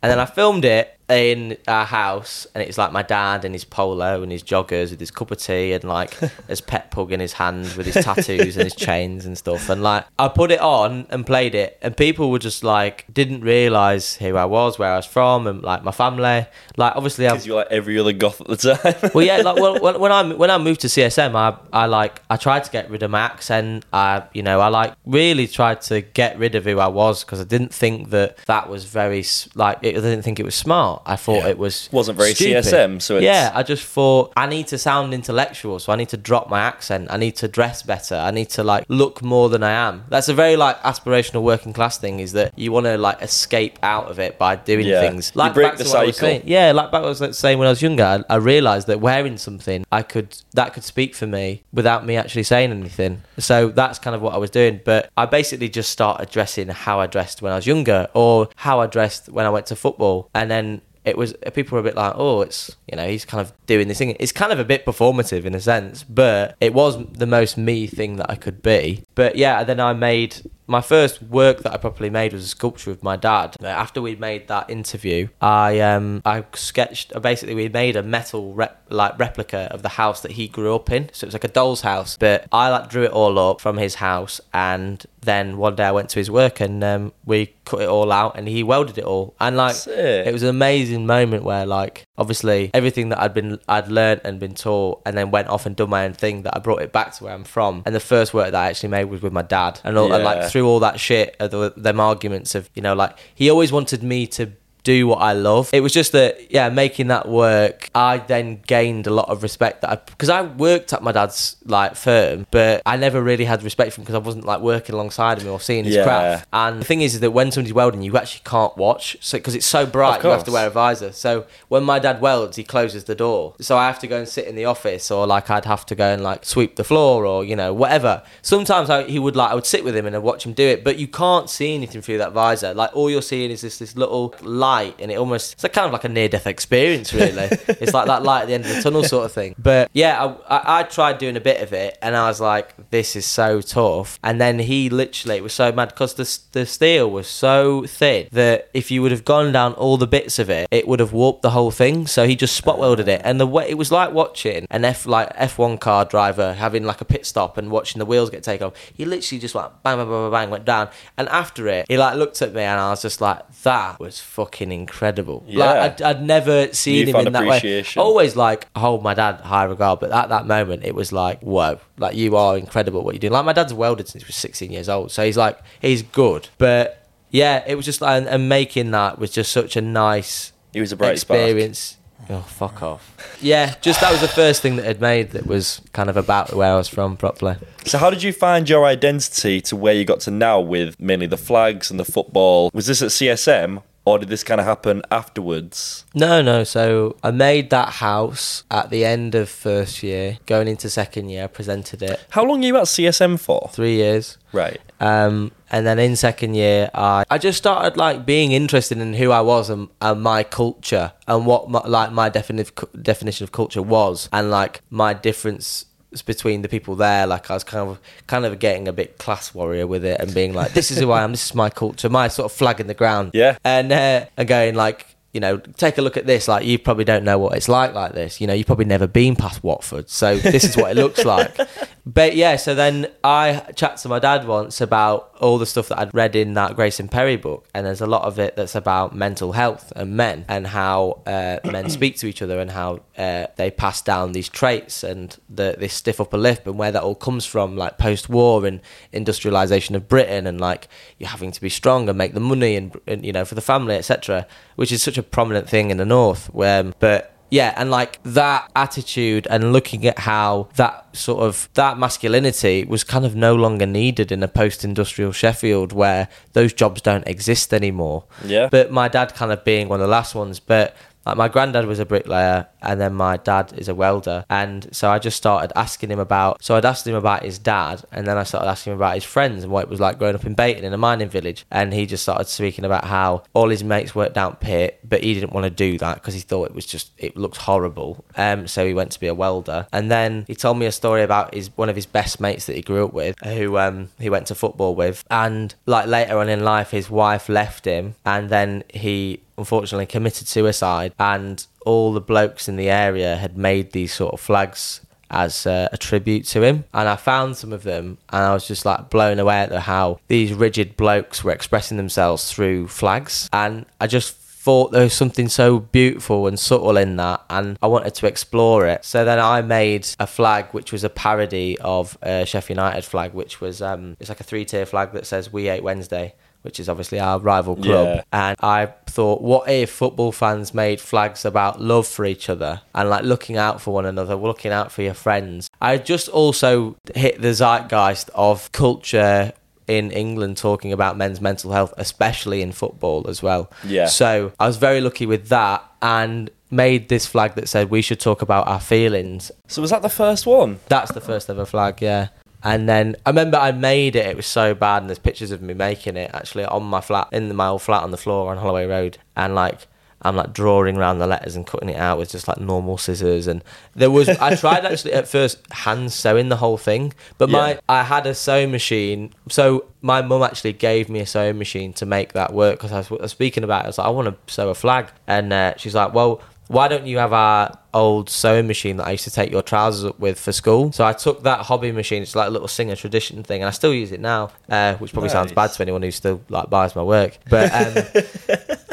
And then I filmed it in our house, and it's like my dad in his polo and his joggers with his cup of tea and like <laughs> his pet pug in his hand with his tattoos and his chains and stuff. And like I put it on and played it, and people were just like didn't realize who I was, where I was from, and like my family. Like obviously, Because you're like every other goth at the time. well, yeah, like well, when, I <laughs> when I moved to CSM, I I like I tried to get rid of my accent. I you know I like really tried to get rid of who I was because I didn't think that that was very like I didn't think it was smart. I thought Yeah. it was Wasn't very stupid. CSM, so it's- yeah, I just thought I need to sound intellectual, so I need to drop my accent. I need to dress better. I need to like look more than I am. That's a very like aspirational working class thing. Is that you want to like escape out of it by doing Yeah. things like break back the to what I was cycle. saying. Yeah, like back I was like, saying when I was younger, I, I realised that wearing something I could that could speak for me without me actually saying anything. So that's kind of what I was doing. But I basically just started dressing how I dressed when I was younger, or how I dressed when I went to football, and then. It was people were a bit like, oh, it's you know he's kind of doing this thing. It's kind of a bit performative in a sense, but it was the most me thing that I could be. But yeah, then I made my first work that I properly made was a sculpture of my dad. After we made that interview, I um I sketched. uh, Basically, we made a metal rep, like replica of the house that he grew up in. So it was like a doll's house, but I like drew it all up from his house, and then one day I went to his work and um, we cut it all out, and he welded it all, and like Sick. it was an amazing moment where like obviously everything that I'd been I'd learned and been taught and then went off and done my own thing that I brought it back to where I'm from and the first work that I actually made was with my dad and all and Yeah. like through all that shit uh, the, them arguments of you know like he always wanted me to do what I love. It was just that, yeah, making that work, I then gained a lot of respect that I, because I worked at my dad's like firm, but I never really had respect for him because I wasn't like working alongside him or seeing his Yeah. craft. And the thing is, is that when somebody's welding, you actually can't watch, so because it's so bright, you have to wear a visor. So when my dad welds, he closes the door, so I have to go and sit in the office, or like I'd have to go and like sweep the floor, or you know whatever. Sometimes I, he would like I would sit with him and I'd watch him do it, but you can't see anything through that visor. Like all you're seeing is this this little light, and it almost it's like kind of like a near death experience, really. <laughs> it's like that light at the end of the tunnel sort of thing. But yeah, I, I, I tried doing a bit of it, and I was like, this is so tough. And then he literally was so mad because the the steel was so thin that if you would have gone down all the bits of it, it would have warped the whole thing. So he just spot welded it, and the way it was like watching an F like F1 car driver having like a pit stop and watching the wheels get taken off. He literally just like bang bang bang bang, bang went down, and after it, he like looked at me, and I was just like, that was fucking incredible. Yeah. Like I'd, I'd never seen him in that way. Always like hold my dad high regard, but at that moment it was like, whoa, like you are incredible what you're doing. Like my dad's welded since he was 16 years old, so he's like he's good. But yeah, it was just like and, and making that was just such a nice He was a bright spark. experience. Oh fuck off. Yeah, just that was the first thing that had made that was kind of about where I was from properly. So, how did you find your identity to where you got to now with mainly the flags and the football? Was this at CSM or did this kind of happen afterwards? No, no. So I made that house at the end of first year, going into second year. I presented it How long are you at CSM for? three years. Right. Um, and then in second year, I, I just started like being interested in who I was and, and my culture and what my, like my defini- definition of culture was and like my difference between the people there. Like I was kind of kind of getting a bit class warrior with it and being like, this is who I am. This is my culture. My sort of flag in the ground. Yeah. And uh, and going like. You know, take a look at this. Like, you probably don't know what it's like like this. You know, you've probably never been past Watford, so this is what it looks <laughs> like. But yeah, so then I chat to my dad once about all the stuff that I'd read in that Grayson Perry book, and there's a lot of it that's about mental health and men and how uh, men speak to each other and how uh, they pass down these traits and the, this stiff upper lip and where that all comes from, like post-war and industrialization of Britain and like having to be strong and make the money and, and you know for the family, etc., which is such a prominent thing in the north. Where, but yeah, and like that attitude and looking at how that sort of that masculinity was kind of no longer needed in a post-industrial Sheffield where those jobs don't exist anymore. Yeah. But my dad kind of being one of the last ones, but like my granddad was a bricklayer and then my dad is a welder. And so I just started asking him about so I'd asked him about his dad and then I started asking him about his friends and what it was like growing up in Beighton in a mining village. And he just started speaking about how all his mates worked down pit but he didn't want to do that because he thought it was just it looked horrible. Um so he went to be a welder. And then he told me a story about his one of his best mates that he grew up with who um he went to football with. And like later on in life his wife left him and then he unfortunately committed suicide and all the blokes in the area had made these sort of flags as uh, a tribute to him. And i found some of them and i was just like blown away at how these rigid blokes were expressing themselves through flags. And i just thought there was something so beautiful and subtle in that and I wanted to explore it. So then I made a flag which was a parody of a Sheffield United flag which was um it's like a three tier flag that says we ate Wednesday which is obviously our rival club Yeah. and I thought what if football fans made flags about love for each other and like looking out for one another looking out for your friends I just also hit the zeitgeist of culture in England talking about men's mental health, especially in football as well. Yeah. So I was very lucky with that and made this flag that said we should talk about our feelings. So, was that the first one? That's the first ever flag, yeah. And then I remember I made it. It was so bad, and there's pictures of me making it actually on my flat in my old flat on the floor on Holloway Road. And like I'm like drawing around the letters and cutting it out with just like normal scissors. And there was I tried <laughs> actually at first hand sewing the whole thing, but my Yeah. I had a sewing machine. So my mum actually gave me a sewing machine to make that work because I was, I was speaking about it. I was like, I want to sew a flag, and uh, she's like, well. Why don't you have our old sewing machine that I used to take your trousers up with for school? So I took that hobby machine. It's like a little singer tradition thing, and I still use it now, uh, which probably sounds bad to anyone who still like buys my work. But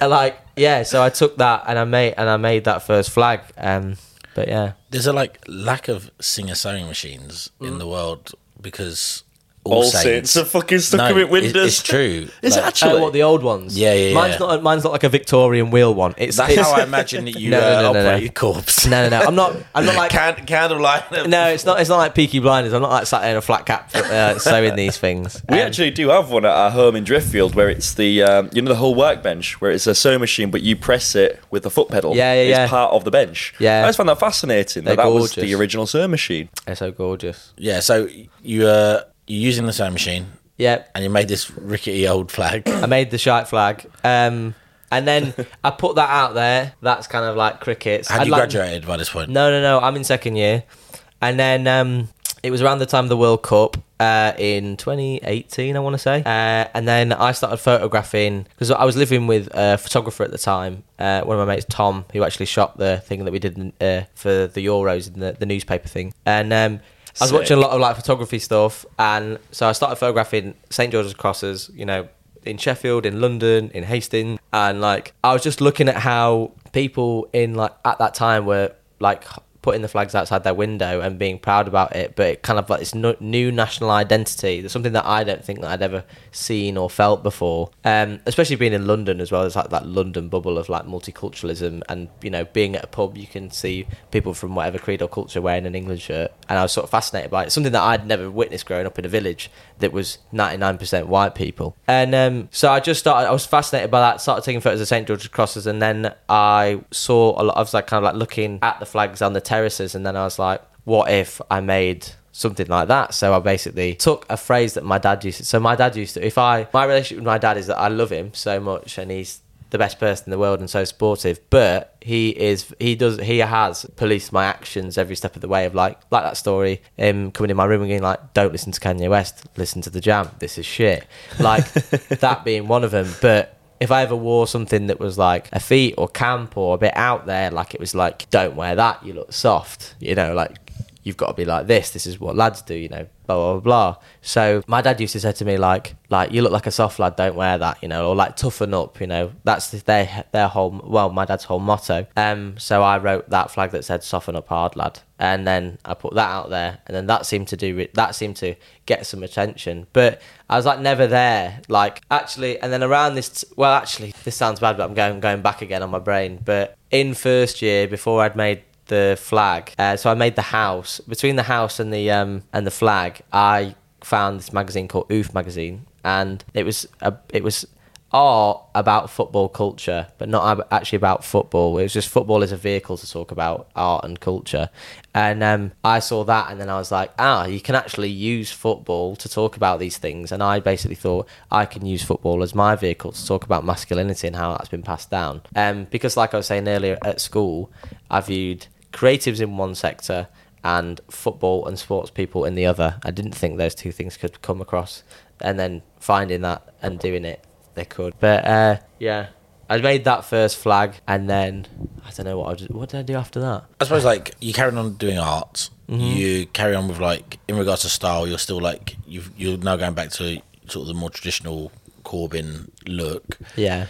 um, <laughs> like yeah, so I took that and I made and I made that first flag. Um, but yeah, There's a like lack of singer sewing machines in the world because All, All Saints are fucking stuck No, them in it- windows. It's true. <laughs> Is it Like, actually? oh, what the old ones? Yeah, yeah, Mine's yeah. not mine's not like a Victorian wheel one. It's That's it's, how I <laughs> imagine that you No, no, uh, no, no, no. your corpse. no, no, no. I'm not. I'm not <laughs> like. Can- candlelight. no, it's not. It's not like Peaky Blinders. I'm not like sat in a flat cap uh, sewing these things. We Um, actually do have one at our home in Driffield where it's the um, you know the whole workbench where it's a sewing machine but you press it with the foot pedal. Yeah, yeah, It's yeah. part of the bench. Yeah. I just found that fascinating. That that was the original sewing machine. They're so gorgeous. Yeah, so you uh, you're using the sewing machine Yeah, and you made this rickety old flag. I made the shite flag. Um, and then I put that out there. That's kind of like crickets. Had I'd you like- graduated by this point? No, no, no. I'm in second year, and then um, it was around the time of the World Cup uh, in 2018, I want to say. Uh, and then I started photographing because I was living with a photographer at the time. Uh, one of my mates, Tom, who actually shot the thing that we did in, uh, for the Euros in the, the newspaper thing. And um, I was Sick. watching a lot of like photography stuff, and so I started photographing St George's crosses. You know, in Sheffield, in London, in Hastings, and like I was just looking at how people in like at that time were like putting the flags outside their window and being proud about it, but it kind of like this no, new national identity. That's something that I don't think that I'd ever seen or felt before. Um, especially being in London as well. There's like that London bubble of like multiculturalism, and you know, being at a pub, you can see people from whatever creed or culture wearing an England shirt, and I was sort of fascinated by it. Something that I'd never witnessed growing up in a village that was 99% white people. And um, so I just started, I was fascinated by that, started taking photos of St. George's crosses, and then I saw a lot, I was like kind of like looking at the flags on the terraces, and then I was like, what if I made something like that? So I basically took a phrase that my dad used to, so my dad used to, if I, my relationship with my dad is that I love him so much, and he's the best person in the world and so supportive but he is he does he has policed my actions every step of the way of like like that story him coming in my room and being like don't listen to Kanye West listen to the jam this is shit like <laughs> that being one of them but if I ever wore something that was like a feet or camp or a bit out there like it was like don't wear that you look soft you know like you've got to be like this. This is what lads do, you know, blah blah blah. blah. So my dad used to say to me like, like you look like a soft lad, don't wear that, you know, or like toughen up, you know. That's their their whole well, my dad's whole motto. Um, so I wrote that flag that said soften up, hard lad, and then I put that out there, and then that seemed to do. That seemed to get some attention, but I was like never there. Like actually, and then around this, well, actually, this sounds bad, but I'm going going back again on my brain. But in first year, before I'd made the flag. Uh, so I made the house between the house and the um and the flag. I found this magazine called Oof magazine, and it was a it was art about football culture, but not actually about football. It was just football as a vehicle to talk about art and culture. And um, I saw that, and then I was like, ah, you can actually use football to talk about these things. And I basically thought I can use football as my vehicle to talk about masculinity and how that's been passed down. Um, because, like I was saying earlier, at school, I viewed creatives in one sector and football and sports people in the other. I didn't think those two things could come across, and then finding that and doing it, they could. But uh, yeah, I made that first flag, and then I don't know what I did. What did I do after that? I suppose like you carry on doing art, Mm-hmm. you carry on with like in regards to style, you're still like you've you're now going back to sort of the more traditional Corbin look, Yeah,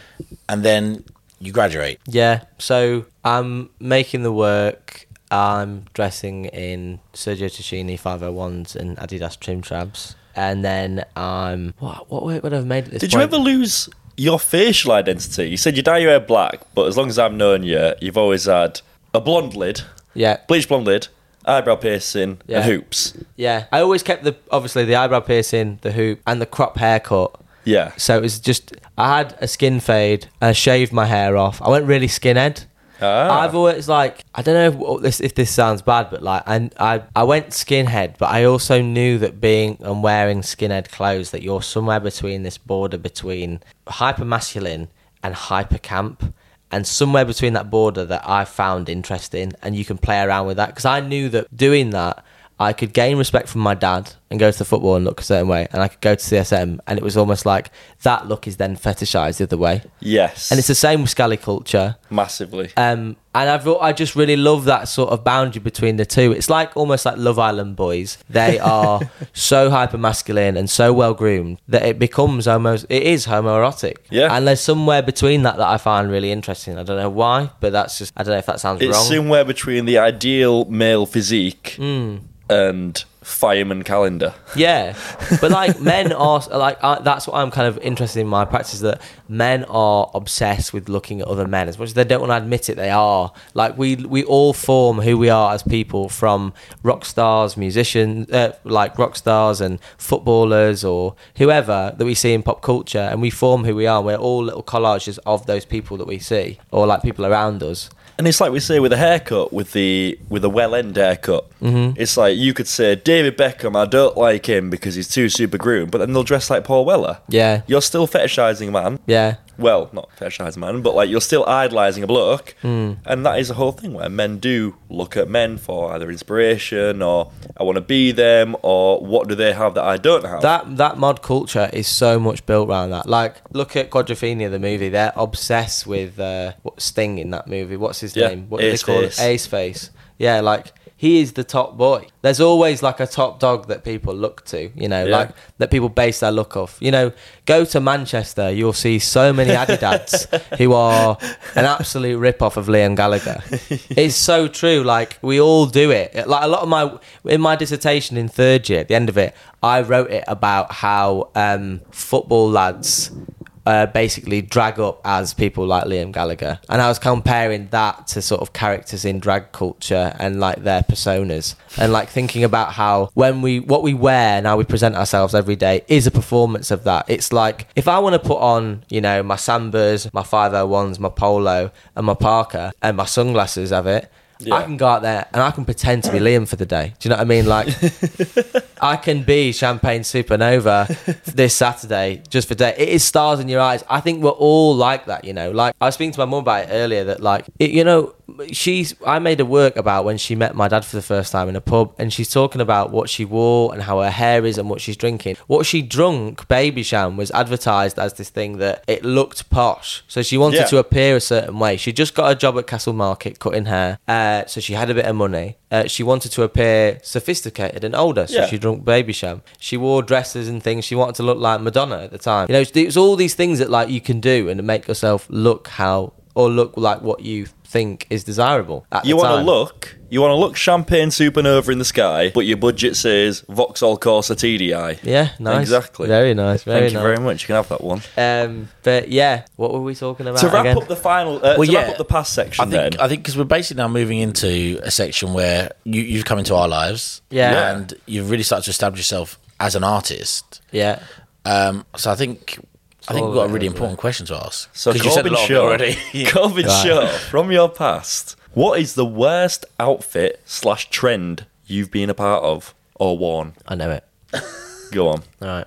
and then you graduate. yeah. So I'm making the work. I'm dressing in Sergio Tacchini 501s and Adidas Trimm Trabs, and then I'm what what work would I have made at this Did you ever lose your facial identity? You said you dye your hair black, but as long as I've known you, you've always had a blonde lid, Yeah, bleach blonde lid, eyebrow piercing, Yeah. and hoops. Yeah, I always kept the obviously the eyebrow piercing, the hoop, and the crop haircut. Yeah. So it was just I had a skin fade and I shaved my hair off. I went really skinhead. Ah. I've always like I don't know if this if this sounds bad, but like I I I went skinhead, but I also knew that being and wearing skinhead clothes that you're somewhere between this border between hyper masculine and hyper camp. and somewhere between that border that I found interesting, and you can play around with that because I knew that doing that. I could gain respect from my dad and go to the football and look a certain way, and I could go to CSM, and it was almost like that look is then fetishized the other way. Yes. And it's the same with Scally culture. massively. Um, and I've I just really love that sort of boundary between the two. It's like almost like Love Island boys. They <laughs> are so hyper masculine and so well groomed that it becomes almost it is homoerotic. Yeah. And there's somewhere between that that I find really interesting. I don't know why, but that's just I don't know if that sounds It's wrong. somewhere between the ideal male physique Hmm. And fireman calendar. Yeah, <laughs> but like men are like I, that's what I'm kind of interested in my practice that men are obsessed with looking at other men as much as they don't want to admit it. They are like we we all form who we are as people from rock stars, musicians, uh, like rock stars and footballers or whoever that we see in pop culture, and we form who we are. We're all little collages of those people that we see or like people around us. And it's like we say with a haircut, with the with a well end haircut. Mm-hmm. It's like you could say David Beckham, I don't like him because he's too super groomed, but then they'll dress like Paul Weller. Yeah, You're still fetishizing a man. yeah. Well, not fetishizing a man, but like you're still idolizing a bloke. Hmm. And that is a whole thing where men do look at men for either inspiration or I want to be them or what do they have that I don't have. That that mod culture is so much built around that. Like, look at Quadrophenia, the movie. They're obsessed with uh, Sting in that movie. What's his Yeah, name? What do they call Face. it? Ace Face. Yeah, like he is the top boy. There's always like a top dog that people look to. You know, Yeah. like that people base their look off. You know, go to Manchester, you'll see so many Adidas <laughs> who are an absolute rip off of Liam Gallagher. it's so true. Like we all do it. Like a lot of my in my dissertation in third year, at the end of it, I wrote it about how um, football lads. Uh, basically drag up as people like Liam Gallagher, and I was comparing that to sort of characters in drag culture and like their personas, and like thinking about how when we what we wear and how we present ourselves every day is a performance of that. It's like if I want to put on, you know, my Sambas, my 501s, my polo, and my parka, and my sunglasses of it. Yeah. I can go out there and I can pretend to be Liam for the day. Do you know what I mean? Like, <laughs> I can be Champagne Supernova this Saturday just for day. It is stars in your eyes. I think we're all like that, you know. Like I was speaking to my mum about it earlier that like it, you know she's I made a work about when she met my dad for the first time in a pub and she's talking about what she wore and how her hair is and what she's drinking. What she drunk, Babycham, was advertised as this thing that it looked posh. So she wanted Yeah. to appear a certain way. She just got a job at Castle Market cutting hair, uh, so she had a bit of money. Uh, she wanted to appear sophisticated and older, so Yeah. she drunk Babycham. She wore dresses and things. She wanted to look like Madonna at the time. You know, it's all these things that like you can do and make yourself look how or look like what you think is desirable. At you want to look, you want to look champagne supernova in the sky, but your budget says Vauxhall Corsa TDI. Yeah, nice. Exactly. Very nice. Very Thank you very much. You can have that one. Um, but yeah, what were we talking about to wrap again? up the final, uh, Well, to yeah. wrap up the past section, I think then I think because we're basically now moving into a section where you, you've come into our lives, Yeah. Yeah. and you've really started to establish yourself as an artist. yeah. Um, so I think I think we've got a really important question to ask. So 'Cause you said a Corbin Shaw, already. <laughs> <laughs> Corbin Right. Shaw, from your past, what is the worst outfit slash trend you've been a part of or worn? I know it. <laughs> Go on. All right.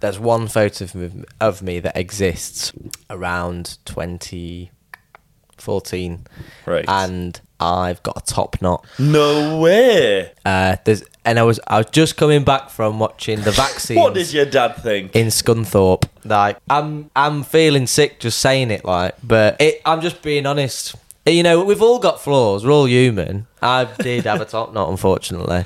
There's one photo of me, of me that exists around 2014, Right. and I've got a top knot. no way. Uh, there's and I was I was just coming back from watching the <laughs> vaccine. What did your dad think? in Scunthorpe. Like I'm I'm feeling sick just saying it like but it I'm just being honest. You know, we've all got flaws, we're all human. I did have a top knot unfortunately.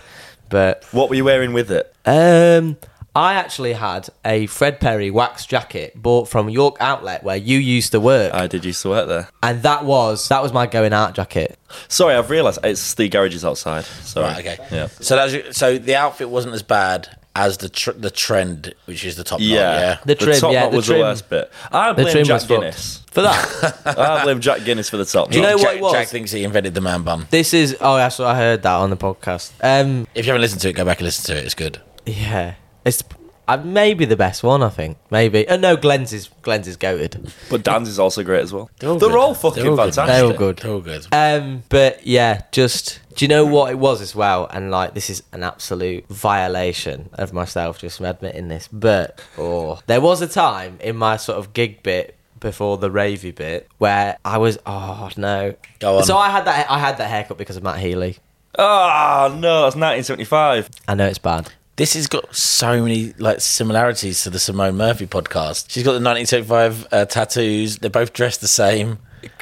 But What were you wearing with it? um I actually had a Fred Perry wax jacket bought from York Outlet where you used to work, I did used to work there. and that was that was my going out jacket. Sorry, I've realised it's the garages outside. Sorry. Right, okay. Yeah. So that's so the outfit wasn't as bad as the tr- the trend, which is the top knot. Yeah. Yeah. The trim, top yeah, knot the was trim- the worst bit. I blame trim Jack. Guinness. For that, <laughs> I blame Jack Guinness for the top Do you knot. know what Jack, it was? Jack thinks he invented the man bun. this is oh, that's what I heard that on the podcast. Um, If you haven't listened to it, go back and listen to it. It's good. Yeah, it's uh, maybe the best one. I think maybe. Uh, no, Glenn's is Glenn's is goated. But Dan's is also great as well. They're all They're all fucking They're all good, fantastic. They're all good. They're all good. Um, but yeah, just do you know what it was as well? And like, this is an absolute violation of myself just from admitting this. But oh, there was a time in my sort of gig bit before the ravey bit where I was oh no. Go on. So I had that I had that haircut because of Matt Healy. Oh no, that's 1975. I know it's bad. This has got so many like similarities to the Simone Murphy podcast. She's got the 1975 uh, tattoos. They're both dressed the same.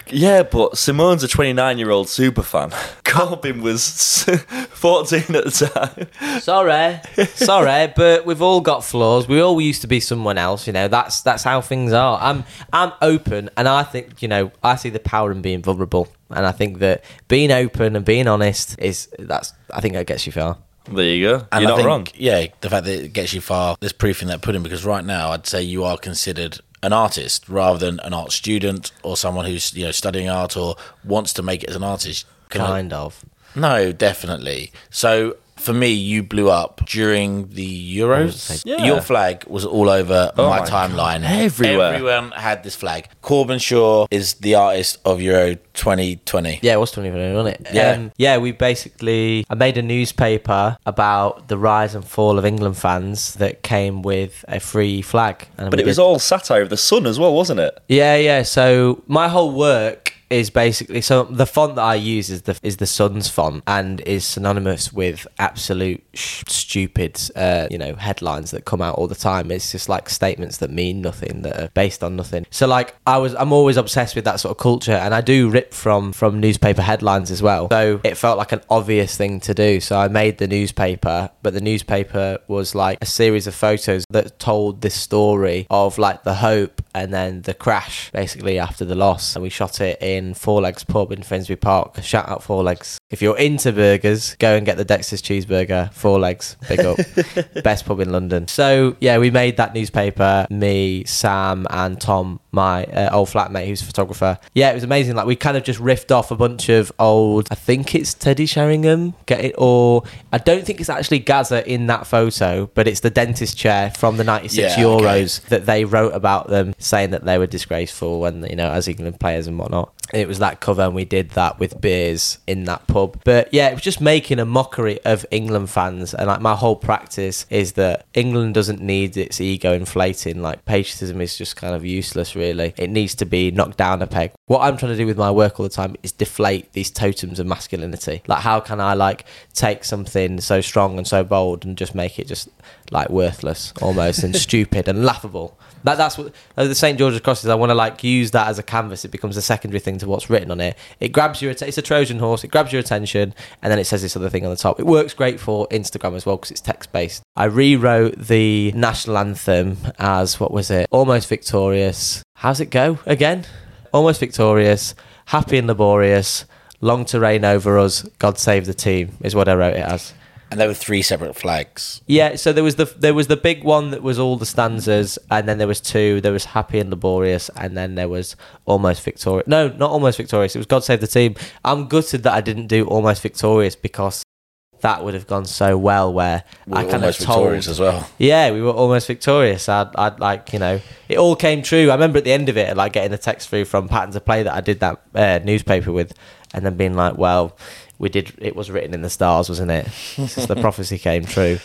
Yeah, but Simone's a 29 year old super fan. <laughs> Corbin was <laughs> 14 at the time. Sorry, sorry, <laughs> but we've all got flaws. We all used to be someone else. You know, that's that's how things are. I'm I'm open, and I think you know I see the power in being vulnerable, and I think that being open and being honest is that's I think that gets you far. There you go. And You're I not think, wrong. Yeah, the fact that it gets you far, there's proof in that pudding because right now I'd say you are considered an artist rather than an art student or someone who's you know studying art or wants to make it as an artist. Can I- Kind of. No, definitely. So for me, you blew up during the Euros. Yeah. Your flag was all over Oh my my timeline. Everywhere. Everyone had this flag. Corbin Shaw is the artist of Euro 2020. Yeah, it was 2020, wasn't it? Yeah. Um, yeah, we basically, I made a newspaper about the rise and fall of England fans that came with a free flag. And But we it was all satire of the sun as well, wasn't it? Yeah, yeah. So my whole work is basically so the font that I use is the is the Sun's font and is synonymous with absolute sh- stupid, uh, you know, headlines that come out all the time. It's just like statements that mean nothing that are based on nothing. So like I was, I'm always obsessed with that sort of culture, and I do rip from from newspaper headlines as well. So it felt like an obvious thing to do. So I made the newspaper, but the newspaper was like a series of photos that told this story of like the hope and then the crash basically after the loss. And we shot it in Four Legs Pub in Finsbury Park. Shout out Four Legs. If you're into burgers, go and get the Dexter's cheeseburger. Four Legs, big up. <laughs> Best pub in London. So yeah, we made that newspaper. Me, Sam, and Tom, my uh, old flatmate who's a photographer. Yeah, it was amazing. Like we kind of just riffed off a bunch of old. I think it's Teddy Sheringham. Get it? Or I don't think it's actually Gazza in that photo, but it's the dentist chair from the '96 Yeah, okay. Euros that they wrote about them, saying that they were disgraceful and you know as England players and whatnot. It was that cover, and we did that with beers in that pub. But yeah, it was just making a mockery of England fans, and like my whole practice is that England doesn't need its ego inflating. Like patriotism is just kind of useless, really. It needs to be knocked down a peg. What I'm trying to do with my work all the time is deflate these totems of masculinity. Like, how can I like take something so strong and so bold and just make it just like worthless almost and <laughs> stupid and laughable? That, that's what uh, the St George's Cross is. I want to like use that as a canvas. It becomes a secondary thing to what's written on it. It grabs your. It's a Trojan horse. It grabs your attention, and then it says this other thing on the top. It works great for Instagram as well because it's text based. I rewrote the national anthem as what was it? Almost victorious. How's it go again? Almost victorious, happy and laborious, long to reign over us. God save the team is what I wrote it as. And there were three separate flags. Yeah, so there was the there was the big one that was all the stanzas, and then there was two. There was happy and laborious, and then there was almost victorious. No, not almost victorious. It was God save the team. I'm gutted that I didn't do almost victorious because that would have gone so well. Where We I kind of almost told, victorious as well. yeah, we were almost victorious. I'd, I'd like, you know, it all came true. I remember at the end of it, like getting a text through from Patterns of Play that I did that uh, newspaper with, and then being like, well, we did, it was written in the stars, wasn't it? Since the <laughs> prophecy came true.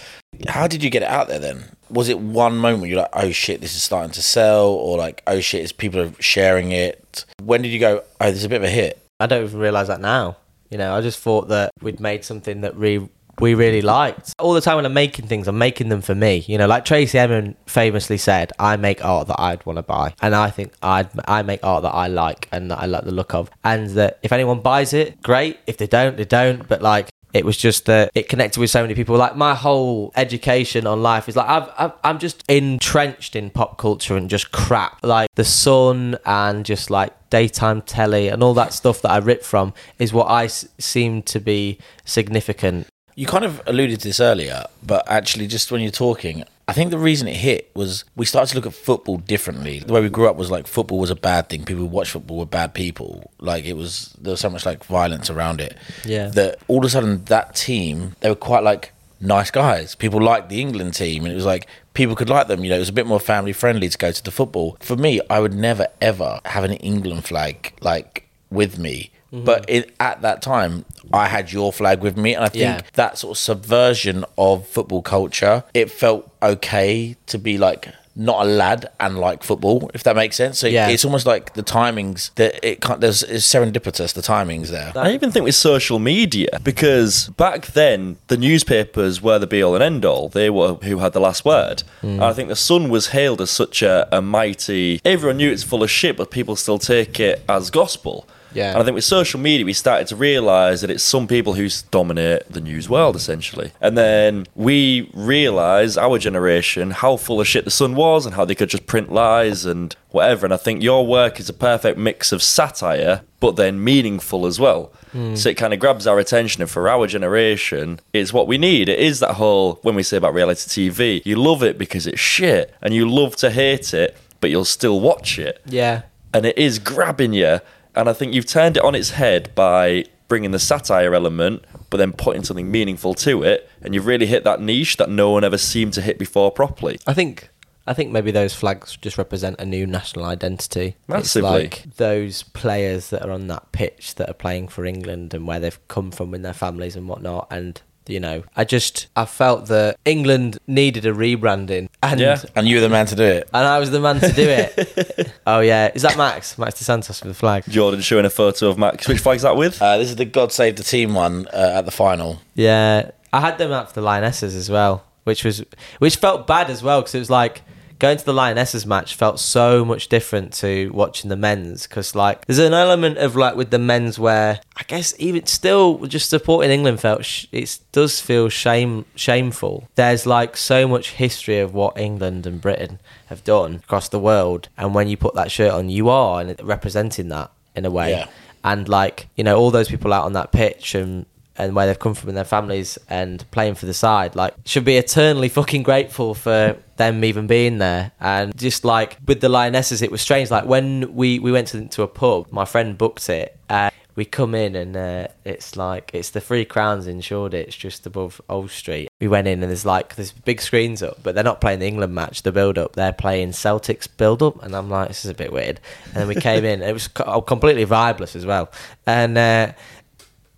How did you get it out there then? Was it one moment you're like, oh shit, this is starting to sell, or like, oh shit, is people are sharing it? When did you go, oh, this is a bit of a hit? I don't even realize that now. You know, I just thought that we'd made something that we we really liked. All the time when I'm making things, I'm making them for me. You know, like Tracey Emin famously said, "I make art that I'd want to buy," and I think I I make art that I like and that I like the look of, and that if anyone buys it, great. If they don't, they don't. But like. It was just that it connected with so many people. Like my whole education on life is like I've, I've I'm just entrenched in pop culture and just crap. Like the Sun and just like daytime telly and all that stuff that I rip from is what I s- seem to be significant. You kind of alluded to this earlier, but actually, just when you're talking, I think the reason it hit was we started to look at football differently. The way we grew up was like football was a bad thing. People who watch football were bad people. Like it was, there was so much like violence around it. Yeah. That all of a sudden, that team, they were quite like nice guys. People liked the England team, and it was like people could like them. You know, it was a bit more family friendly to go to the football. For me, I would never ever have an England flag like with me. Mm-hmm. But it, at that time, I had your flag with me, and I think Yeah. that sort of subversion of football culture, it felt okay to be like not a lad and like football, if that makes sense. So Yeah. it's almost like the timings that it can't. There's it's serendipitous. The timings there. I even think with social media, because back then the newspapers were the be all and end all. They were who had the last word. And I think the Sun was hailed as such a, a mighty. Everyone knew it's full of shit, but people still take it as gospel. Yeah. And I think with social media, we started to realise that it's some people who dominate the news world, essentially. And then we realize, our generation, how full of shit the Sun was and how they could just print lies and whatever. And I think your work is a perfect mix of satire, but then meaningful as well. Hmm. So it kind of grabs our attention. And for our generation, it's what we need. It is that whole, when we say about reality TV, you love it because it's shit and you love to hate it, but you'll still watch it Yeah. and it is grabbing you. And I think you've turned it on its head by bringing the satire element, but then putting something meaningful to it, and you've really hit that niche that no one ever seemed to hit before properly. I think I think maybe those flags just represent a new national identity. Massively. It's like those players that are on that pitch that are playing for England and where they've come from in their families and whatnot. And you know, I just I felt that England needed a rebranding, and Yeah. And you were the man to do it. and I was the man to do it. <laughs> oh yeah, is that Max? Max DeSantos with the flag? Jordan showing a photo of Max. Which flag's that with? Uh, this is the God Save the Team one uh, at the final. Yeah, I had them out for the Lionesses as well, which was which felt bad as well because it was like going to the Lionesses match felt so much different to watching the men's because like there's an element of like with the men's where I guess even still just supporting England felt sh- it does feel shame shameful. There's like so much history of what England and Britain have done across the world, and when you put that shirt on, you are representing that in a way Yeah. and like you know all those people out on that pitch and and where they've come from and their families and playing for the side like should be eternally fucking grateful for them even being there and just like with the lionesses it was strange like when we we went to, to a pub my friend booked it and we come in and uh, it's like it's the Three Crowns in Shoreditch, just above Old Street. We went in and there's like there's big screens up, but they're not playing the England match, the build up. They're playing Celtics build up, and I'm like, this is a bit weird. And then we came in, it was co- completely vibeless as well. And uh,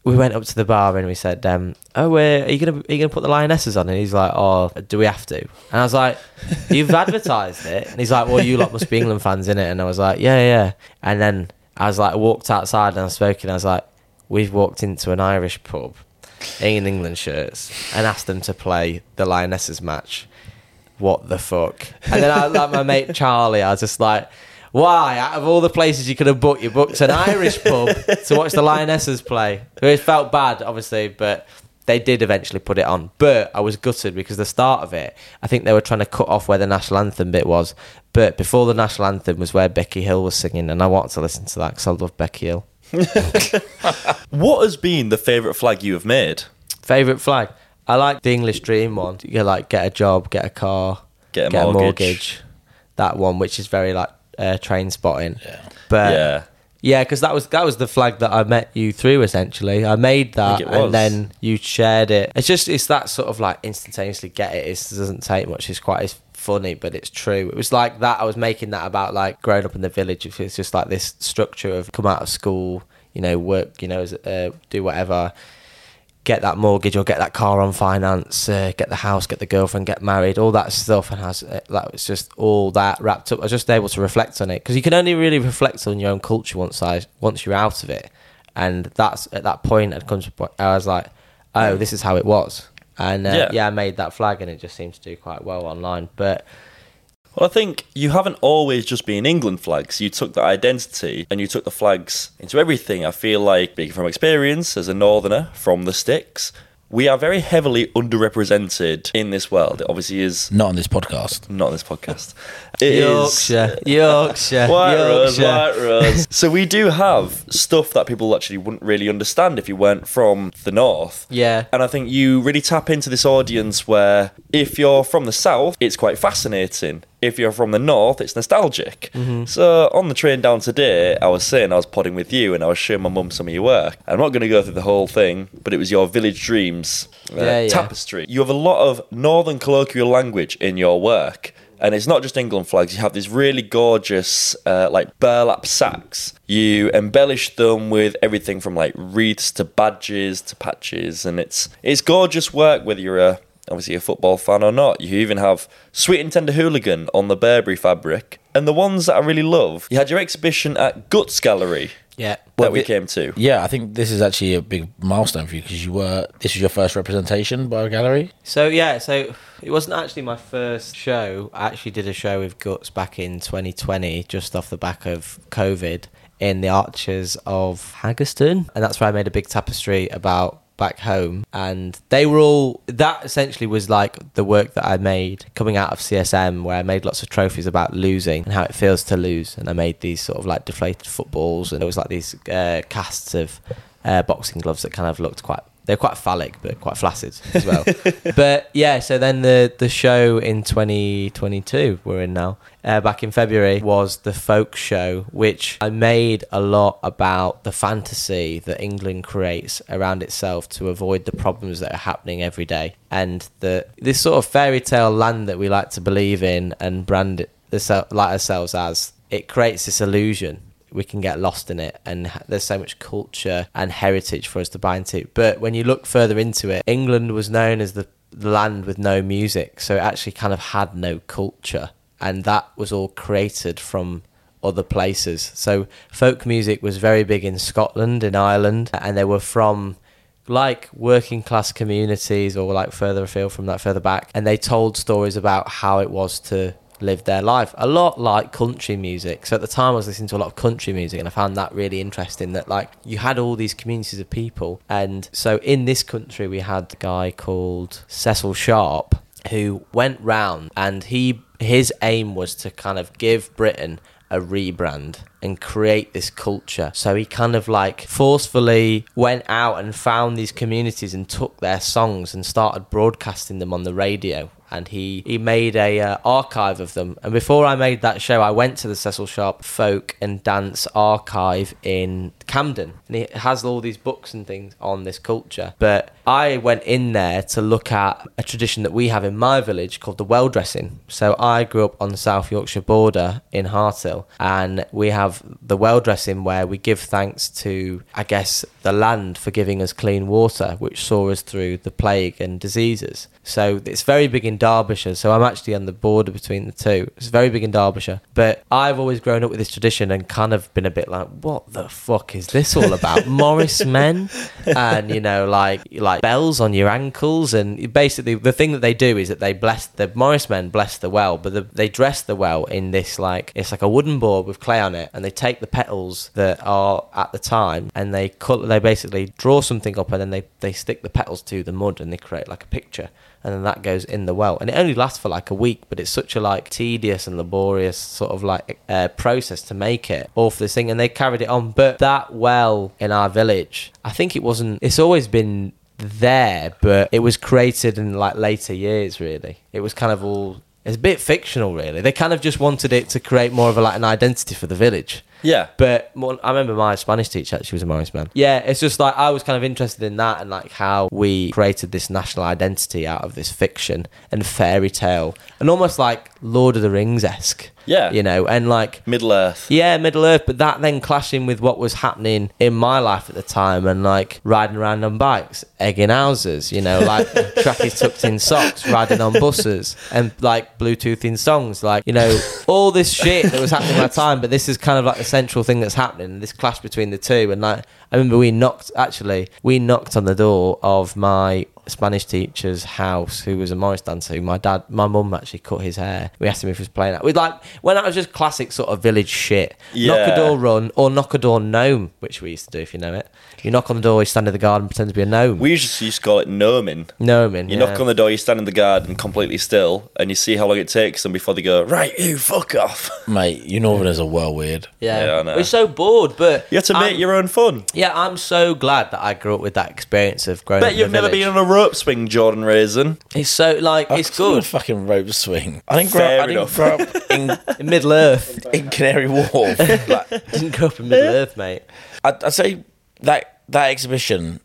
we went up to the bar and we said, um, "Oh, uh, are you gonna are you gonna put the lionesses on?" And he's like, "Oh, do we have to?" And I was like, <laughs> "You've advertised it." And he's like, "Well, you lot must be England fans in it." And I was like, "Yeah, yeah." And then I was like, I walked outside and I spoke and I was like, "We've walked into an Irish pub in England shirts and asked them to play the lionesses match. What the fuck?" And then I like my mate Charlie. I was just like. Why, out of all the places you could have booked, you booked an <laughs> Irish pub to watch the Lionesses play. It felt bad, obviously, but they did eventually put it on. But I was gutted because the start of it, I think they were trying to cut off where the national anthem bit was. But before the national anthem was where Becky Hill was singing, and I wanted to listen to that because I love Becky Hill. <laughs> What has been the favourite flag you have made? Favorite flag? I like the English Dream one. You like get a job, get a car, Get a mortgage. That one, which is very like uh, Trainspotting. Yeah. But yeah. Yeah, because that was that was the flag that I met you through. Essentially, I made that, was. and then you shared it. It's just it's that sort of like instantaneously get it. It's, it doesn't take much. It's quite it's funny, but it's true. It was like that. I was making that about like growing up in the village. It's just like this structure of come out of school, you know, work, you know, uh, do whatever, get that mortgage or get that car on finance, uh, get the house, get the girlfriend, get married, all that stuff, and has uh, that was just all that wrapped up. I was just able to reflect on it because you can only really reflect on your own culture once I once you're out of it, and that's at that point. It comes. to point- I was like, oh, this is how it was, and uh, Yeah. yeah. I made that flag, and it just seems to do quite well online. But Well, I think you haven't always just been England flags. You took that identity and you took the flags into everything. I feel like, speaking from experience as a northerner from the sticks, we are very heavily underrepresented in this world. It obviously is Not on this podcast. not on this podcast. <laughs> It is- Yorkshire, Yorkshire, White Rose, Yorkshire. White Rose. <laughs> so we do have stuff that people actually wouldn't really understand if you weren't from the north. Yeah. And I think you really tap into this audience where if you're from the south, it's quite fascinating. If you're from the north, it's nostalgic. Mm-hmm. So on the train down today, I was saying I was podding with you and I was showing my mum some of your work. I'm not going to go through the whole thing, but it was your village dreams uh, Yeah, yeah. tapestry. You have a lot of northern colloquial language in your work. And it's not just England flags. You have these really gorgeous, uh, like burlap sacks. You embellish them with everything from like wreaths to badges to patches, and it's it's gorgeous work. Whether you're a obviously a football fan or not. You even have Sweet and Tender Hooligan on the Burberry fabric. And the ones that I really love, you had your exhibition at Guts Gallery Yeah. that we it- came to. Yeah, I think this is actually a big milestone for you because you were this was your first representation by a gallery. So yeah, so it wasn't actually my first show. I actually did a show with Guts back in 2020, just off the back of COVID, in the Arches of Haggerston, and that's where I made a big tapestry about back home and they were all that essentially was like the work that I made coming out of CSM where I made lots of trophies about losing and how it feels to lose. And I made these sort of like deflated footballs and it was like these uh, casts of uh, boxing gloves that kind of looked quite they're quite phallic but quite flaccid as well. <laughs> But yeah so then the the show in 2022 we're in now uh, back in february was the folk show which i made a lot about the fantasy that england creates around itself to avoid the problems that are happening every day. And the this sort of fairy tale land that we like to believe in and brand it the, like ourselves as it creates this illusion. We can get lost in it and there's so much culture and heritage for us to buy into. But when you look further into it england was known as the land with no music so it actually kind of had no culture and that was all created from other places. So folk music was very big in scotland in ireland and they were from like working class communities or like further afield from that further back and they told stories about how it was to live their life a lot like country music. So at the time i was listening to a lot of country music and i found that really interesting that like you had all these communities of people and so in this country we had a guy called cecil sharp who went round and he his aim was to kind of give britain a rebrand and create this culture. So he kind of like forcefully went out and found these communities and took their songs and started broadcasting them on the radio. And he, he made a uh, archive of them. And before I made that show, I went to the Cecil Sharp Folk and Dance Archive in Camden, and it has all these books and things on this culture. But I went in there to look at a tradition that we have in my village called the well dressing. So I grew up on the South Yorkshire border in Harthill, and we have the well dressing where we give thanks to, I guess, the land for giving us clean water, which saw us through the plague and diseases. So it's very big in Derbyshire. So I'm actually on the border between the two. It's very big in Derbyshire. But I've always grown up with this tradition and kind of been a bit like, what the fuck is this all about? <laughs> Morris men and you know like like bells on your ankles and basically the thing that they do is that they bless the Morris men bless the well, but the, they dress the well in this like it's like a wooden board with clay on it, and they take the petals that are at the time and they cut they basically draw something up and then they they stick the petals to the mud and they create like a picture and then that goes in the well. And it only lasts for like a week but it's such a like tedious and laborious sort of like uh, process to make it all for this thing and they carried it on. But that well in our village i think it wasn't it's always been there but it was created in like later years really it was kind of all it's a bit fictional really they kind of just wanted it to create more of a like an identity for the village Yeah. but more, I remember my Spanish teacher actually was a Morris man. Yeah, it's just like I was kind of interested in that and like how we created this national identity out of this fiction and fairy tale and almost like Lord of the Rings esque. Yeah. You know, and like Middle Earth. yeah, Middle Earth, but that then clashing with what was happening in my life at the time and like riding around on bikes, egging houses, you know, like <laughs> trackies tucked in socks, riding on buses and like Bluetoothing songs, like, you know, all this shit that was happening at my time, but this is kind of like the central thing that's happening, this clash between the two. And like, I remember we knocked, actually, we knocked on the door of my Spanish teacher's house who was a Morris dancer who my dad my mum actually cut his hair. We asked him if he was playing that. We'd like when that was just classic sort of village shit. Knock a door run or knock a door gnome, which we used to do if you know it. You knock on the door, you stand in the garden, pretend to be a gnome. We usually used to call it gnoming. Gnoming. You yeah. knock on the door, you stand in the garden completely still, and you see how long it takes them before they go, right, you fuck off. Mate, you know, Northerners are well weird. Yeah, Yeah, I know. we're so bored, but You have to make I'm- your own fun. Yeah, I'm so glad that I grew up with that experience of growing up. Bet in you've a never village. been on a rope swing, Jordan Raisin. It's so like it's I saw a good fucking rope swing. I didn't grow Fair up, I didn't grow up <laughs> in, in Middle Earth. in Canary Wharf. <laughs> Like, Didn't grow up in Middle Earth, mate. I'd, I'd say that that exhibition,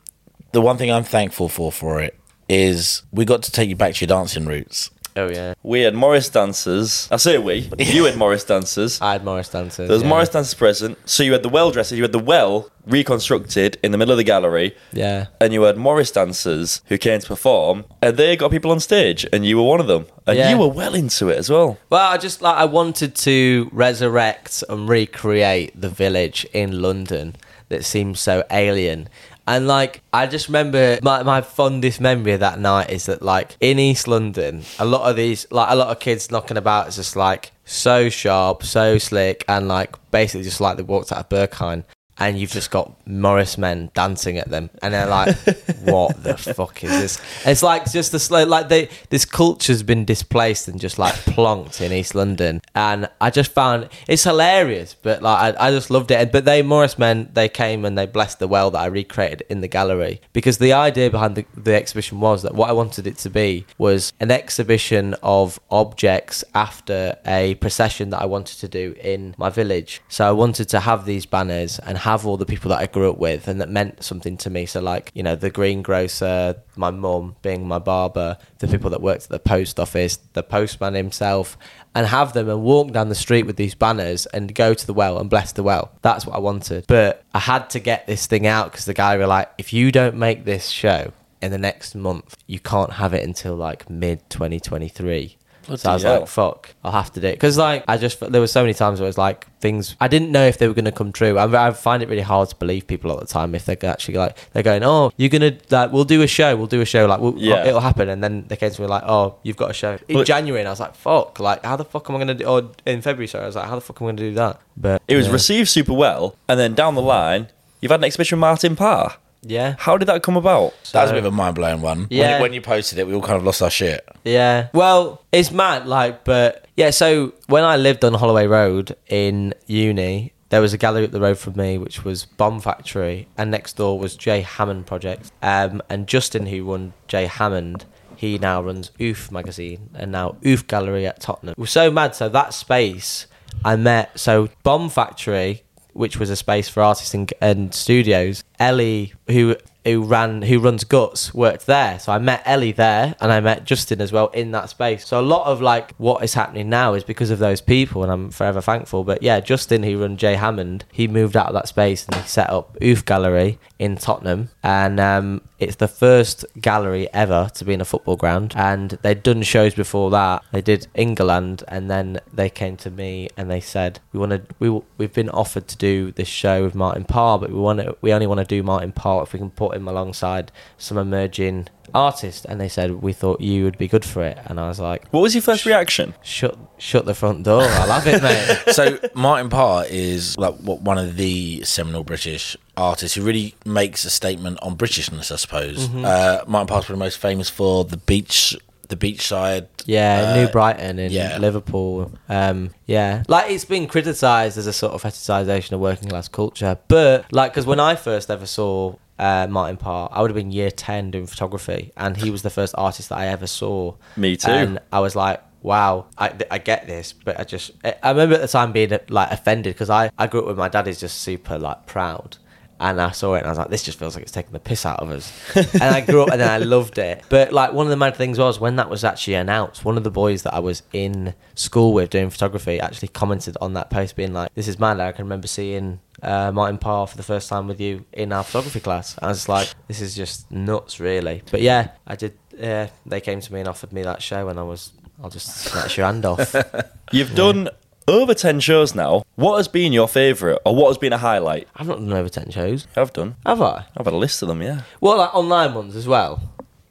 the one thing I'm thankful for for it is we got to take you back to your dancing roots. Oh yeah, we had Morris dancers. I say we. <laughs> You had Morris dancers. I had Morris dancers. There was yeah. Morris dancers present. So you had the well dressers. You had the well reconstructed in the middle of the gallery. Yeah. And you had Morris dancers who came to perform, and they got people on stage, and you were one of them, and Yeah. you were well into it as well. Well, I just like I wanted to resurrect and recreate the village in London that seems so alien. And like I just remember my, my fondest memory of that night is that like in East London, a lot of these like a lot of kids knocking about is just like so sharp, so slick, and like basically just like they walked out of Berghain. And you've just got Morris men dancing at them, and they're like, <laughs> "What the fuck is this?" It's like just the slow, like they this culture's been displaced and just like plonked in East London, and I just found it's hilarious. But like I, I just loved it. But they Morris men they came and they blessed the well that I recreated in the gallery because the idea behind the, the exhibition was that what I wanted it to be was an exhibition of objects after a procession that I wanted to do in my village. So I wanted to have these banners and have all the people that I grew up with and that meant something to me. So like you know the greengrocer, my mum being my barber, the people that worked at the post office, the postman himself, and have them and walk down the street with these banners and go to the well and bless the well. That's what I wanted. But I had to get this thing out because the guy were like, if you don't make this show in the next month, you can't have it until like mid 2023. So I was hell. like, "Fuck, I'll have to do it." Because like, I just there were so many times where it was like things I didn't know if they were going to come true. I, I find it really hard to believe people at the time if they're actually like they're going, "Oh, you're gonna like we'll do a show, we'll do a show, like we'll, Yeah. it'll happen," and then they came to me like, "Oh, you've got a show in But- January," and I was like, "Fuck, like how the fuck am I gonna do?" Or in February, sorry, I was like, "How the fuck am I gonna do that?" But It was yeah. received super well, and then down the line, you've had an exhibition with Martin Parr. Yeah. How did that come about? That was a bit of a mind blowing one. When Yeah. you- When, you posted it, we all kind of lost our shit. Yeah. Well, it's mad, like, but yeah. So when I lived on Holloway Road in uni, there was a gallery up the road from me, which was Bomb Factory, and next door was Jay Hammond Project. Um, and Justin, who run Jay Hammond, he now runs Oof magazine and now Oof Gallery at Tottenham. It was so mad. So that space, I met. So Bomb Factory, which was a space for artists and, and studios. Ellie, who who ran who runs Guts, worked there. So I met Ellie there, and I met Justin as well in that space. So a lot of like what is happening now is because of those people, and I'm forever thankful. But yeah, Justin, who run Jay Hammond, he moved out of that space and he set up Oof Gallery in Tottenham, and um, it's the first gallery ever to be in a football ground. And they'd done shows before that. They did England, and then they came to me and they said, "We want to. We we've been offered to do this show with Martin Parr, but we want to. We only want to do Martin Parr if we can put him alongside some emerging artist." And they said, "We thought you would be good for it." And I was like, What was your first reaction? "Shut, shut the front door. I love it, mate." <laughs> so Martin Parr is like one of the seminal British artists who really makes a statement on Britishness, I suppose. Mm-hmm. Uh, Martin Parr's probably most famous for the beach, the beachside. Yeah, uh, New Brighton in yeah. Liverpool. Um, yeah, like it's been criticised as a sort of fetishisation of working class culture, but like because when I first ever saw uh, Martin Parr, I would have been year ten doing photography, and he was the first artist that I ever saw. Me too. And I was like. Wow, I, I get this, but I just I remember at the time being like offended because I, I grew up with my dad is just super like proud, and I saw it and I was like, this just feels like it's taking the piss out of us. and I grew up and then I loved it. But like one of the mad things was when that was actually announced, one of the boys that I was in school with doing photography actually commented on that post, being like, "This is mad." I can remember seeing uh, Martin Parr for the first time with you in our photography class. I was like, "This is just nuts, really." But yeah, I did. Yeah, they came to me and offered me that show, and I was, I'll just snatch your hand off. <laughs> You've done over 10 shows now. What has been your favourite, or what has been a highlight? I've not done over ten shows, I've done. have I? I've had a list of them, yeah. Well, like online ones as well.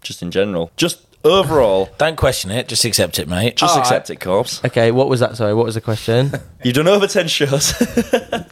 Just in general. Just overall. <laughs> Don't question it, just accept it, mate. Just Alright. accept it, Corpse. Okay, what was that? Sorry, what was the question? <laughs> <laughs> You've done over 10 shows.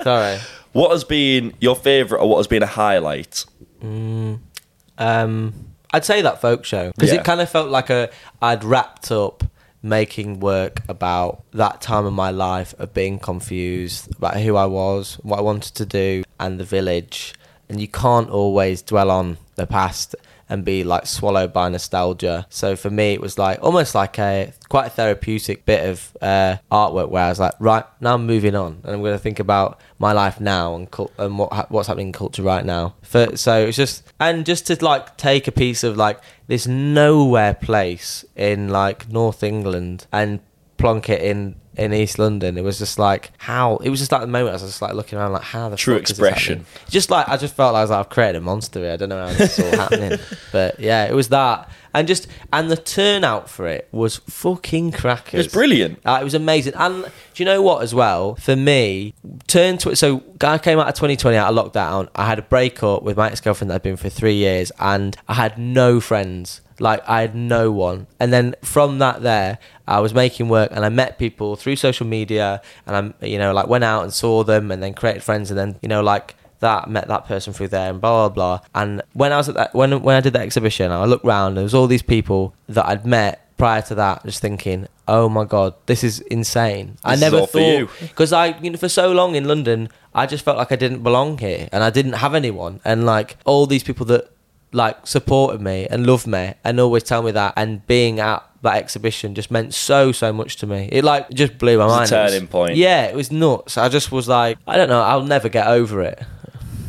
Sorry. what has been your favourite, or what has been a highlight? Um, I'd say that folk show because Yeah. it kind of felt like a I'd wrapped up making work about that time of my life of being confused about who I was, what I wanted to do, and the village. And you can't always dwell on the past. And be like swallowed by nostalgia. So for me, it was like almost like a quite a therapeutic bit of uh, artwork where I was like, right now I'm moving on, and I'm going to think about my life now and and what ha- what's happening in culture right now. For, so it's just and just to like take a piece of like this nowhere place in like North England and plonk it in in East London. It was just like how it was just like the moment I was just like looking around like how the True fuck is this expression. Just like I just felt like I was like, I've created a monster here. I don't know how this is all happening, <laughs> but yeah, it was that and just and the turnout for it was fucking crackers. It was brilliant. Uh, it was amazing. And do you know what, as well? For me, turn to So, I came out of 2020 out of lockdown. I had a breakup with my ex girlfriend that I'd been for three years, and I had no friends. Like, I had no one. And then from that, there, I was making work and I met people through social media, and I, you know, like went out and saw them and then created friends, and then, you know, like, that met that person through there and blah blah blah. And when i was at that when when i did that exhibition i looked round and there was all these people that i'd met prior to that just thinking oh my god this is insane. I This is never thought because i you know for so long in london i just felt like i didn't belong here and i didn't have anyone. And like all these people that like supported me and loved me and always tell me that and being at that exhibition just meant so so much to me it like just blew my a mind It was- turning point. yeah it was nuts i just was like i don't know i'll never get over it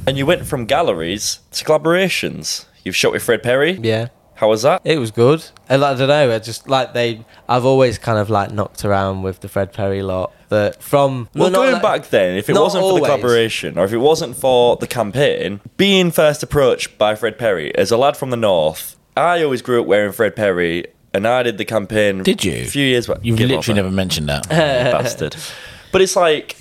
And you went from galleries to collaborations. You've shot with Fred Perry. yeah How was that? It was good. And I don't know. I just like they. I've always kind of like knocked around with the Fred Perry lot. That from Well, not going like- back then, if it wasn't for the collaboration or if it wasn't for the campaign, being first approached by Fred Perry as a lad from the north, I always grew up wearing Fred Perry, and I did the campaign. Did you? A few years back. You've Give literally never mentioned that. that, <laughs> bastard. But it's like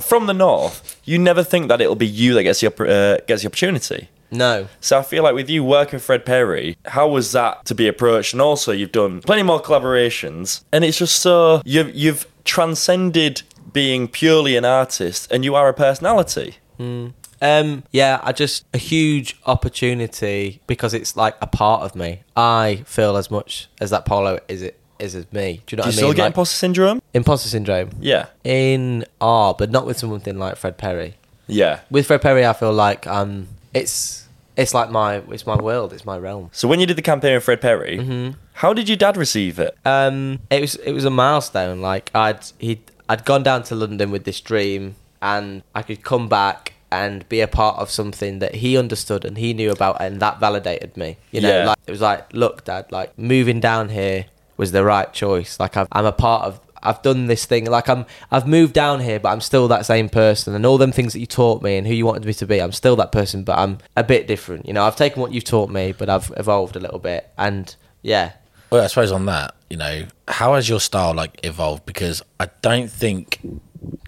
from the north, you never think that it'll be you that gets the uh, gets the opportunity. No. So I feel like with you working with Fred Perry, how was that to be approached? And also, you've done plenty more collaborations, and it's just so you've you've transcended being purely an artist, and you are a personality. Um. Yeah. I just a huge opportunity because it's like a part of me. I feel as much as that polo is it is as me. Do you know Do you what I still mean? get Like, imposter syndrome? imposter syndrome Yeah, in R, but not with something like Fred Perry. yeah. With Fred Perry, I feel like um, it's it's like my it's my world, it's my realm. So when you did the campaign with Fred Perry, Mm-hmm. how did your dad receive it? Um, it was it was a milestone. Like I'd he I'd gone down to London with this dream, and I could come back and be a part of something that he understood and he knew about, and that validated me. You know, Yeah. like it was like, look, Dad, like moving down here was the right choice. Like I've, I'm a part of. I've done this thing. Like I'm, I've moved down here, but I'm still that same person. And all them things that you taught me and who you wanted me to be, I'm still that person, but I'm a bit different. You know, I've taken what you've taught me, but I've evolved a little bit. And yeah, Well, I suppose on that, you know, how has your style like evolved? Because I don't think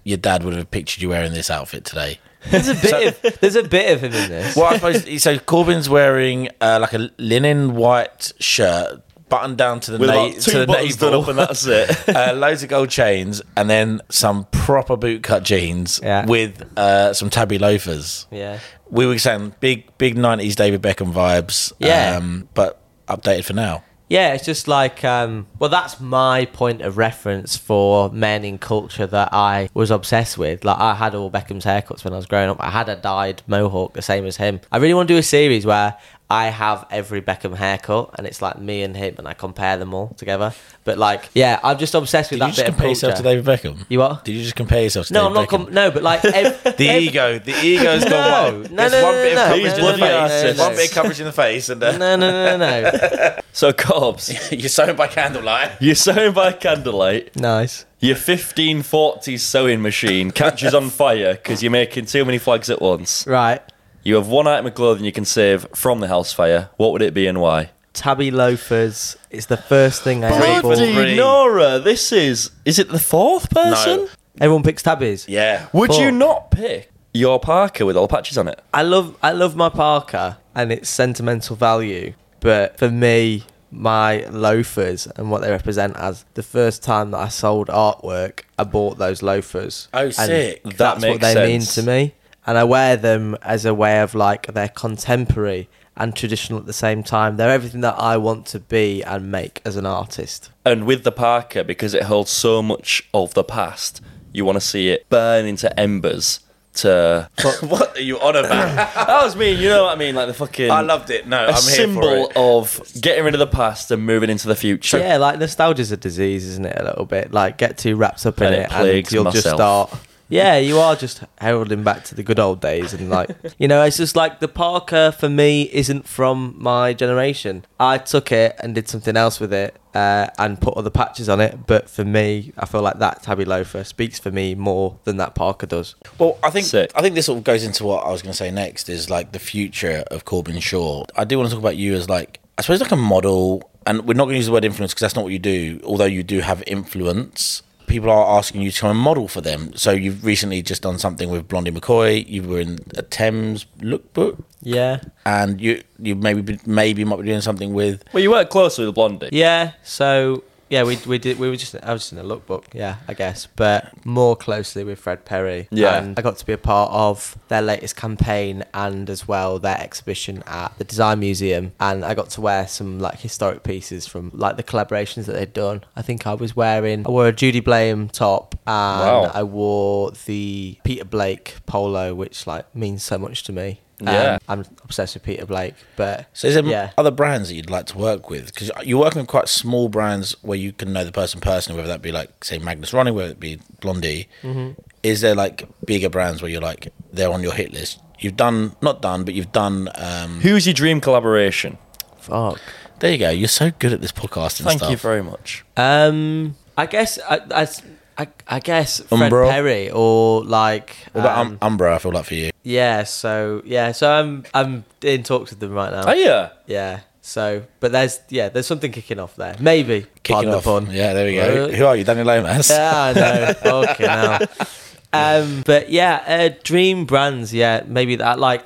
your dad would have pictured you wearing this outfit today. there's a <laughs> bit of there's a bit of him in this. Well, I suppose so. Corbin's wearing uh, like a linen white shirt, buttoned down to the, With na- like to two the buttons done navel, up, and that's it. <laughs> uh, loads of gold chains, and then some proper bootcut jeans Yeah. with uh, some Tabi loafers. Yeah. We were saying big, big nineties David Beckham vibes. Yeah. um, but updated for now. Yeah, it's just like, um, well, that's my point of reference for men in culture that I was obsessed with. Like, I had all Beckham's haircuts when I was growing up. I had a dyed mohawk, the same as him. I really want to do a series where I have every Beckham haircut, and it's like me and him, and I compare them all together. But like, yeah, I'm just obsessed with that. Did you just bit compare culture. yourself to David Beckham? You what? Did you just compare yourself to No, David I'm not. Beckham? Com- no, but like <laughs> ev- the ev- ego, the ego's No, gone wild. no, There's no, one no, bit no, of no, coverage no, in the no, face, no, no. one bit of coverage in the face, and uh, No, no, no, no, no. <laughs> so Cobbs, <laughs> you're sewn by candlelight. you're sewing by candlelight. nice. Your 1540s sewing machine catches on fire because you're making too many flags at once. Right. You have one item of clothing you can save from the house fire. What would it be and why? Tabi loafers is the first thing I ever Bloody bought. Three. Nora, this is. Is it the fourth person? No. Everyone picks Tabis. Yeah. Would you not pick your parka with all the patches on it? I love I love my parka and its sentimental value, but for me, my loafers and what they represent as the first time that I sold artwork, I bought those loafers. Oh, And sick. That That's what makes they mean to me, and I wear them as a way of like they're contemporary and traditional at the same time. They're everything that I want to be and make as an artist. And with the parka, because it holds so much of the past, you want to see it burn into embers to. <laughs> what are you on about? <laughs> that was me. You know what I mean? Like the fucking. I loved it. No, a I'm here symbol for it. of getting rid of the past and moving into the future. Yeah, like nostalgia's a disease, isn't it? A little bit. Like get too wrapped up in it it, and you'll just start. Yeah, you are just heralding back to the good old days, and like <laughs> you know, it's just like the parka for me isn't from my generation. I took it and did something else with it, uh, and put other patches on it. But for me, I feel like that Tabi Loafer speaks for me more than that parka does. Well, I think Sick. I think this sort of goes into what I was going to say next is like the future of Corbin Shaw. I do want to talk about you as like I suppose like a model, and we're not going to use the word influence because that's not what you do. Although you do have influence, people are asking you to come and model for them. So you've recently just done something with Blondey McCoy. You were in a Thames lookbook, Yeah, and you you maybe be- maybe might be doing something with Well, you work closely with Blondey. yeah. So yeah, we we did we were just I was just in a lookbook, yeah, I guess, but more closely with Fred Perry. Yeah. and I got to be a part of their latest campaign and as well their exhibition at the Design Museum, and I got to wear some like historic pieces from like the collaborations that they'd done. I think I was wearing I wore a Judy Blame top and Wow. I wore the Peter Blake polo, which like means so much to me. Yeah. Um, I'm obsessed with Peter Blake, but So is there yeah. other brands that you'd like to work with? Because you're working with quite small brands where you can know the person personally, whether that be like say Magnus Ronnie, whether it be Blondey. Mm-hmm. Is there like bigger brands where you're like they're on your hit list? You've done not done, but you've done. Um, Who's your dream collaboration? Fuck. there you go. You're so good at this podcast Thank stuff. you very much. Um, I guess I, I, I, I guess Fred Umbro? Perry or like What about um, um, Umbro? I feel like for you. Yeah. So yeah, so I'm I'm in talks with them right now. Oh yeah. Yeah. So, but there's yeah, there's something kicking off there. Maybe Kicking pardon off. the pun. Yeah, there we go. Who are you, Daniel Lomas? Yeah, I know. <laughs> okay, now. Um, but yeah, uh, dream brands. Yeah, maybe that. Like,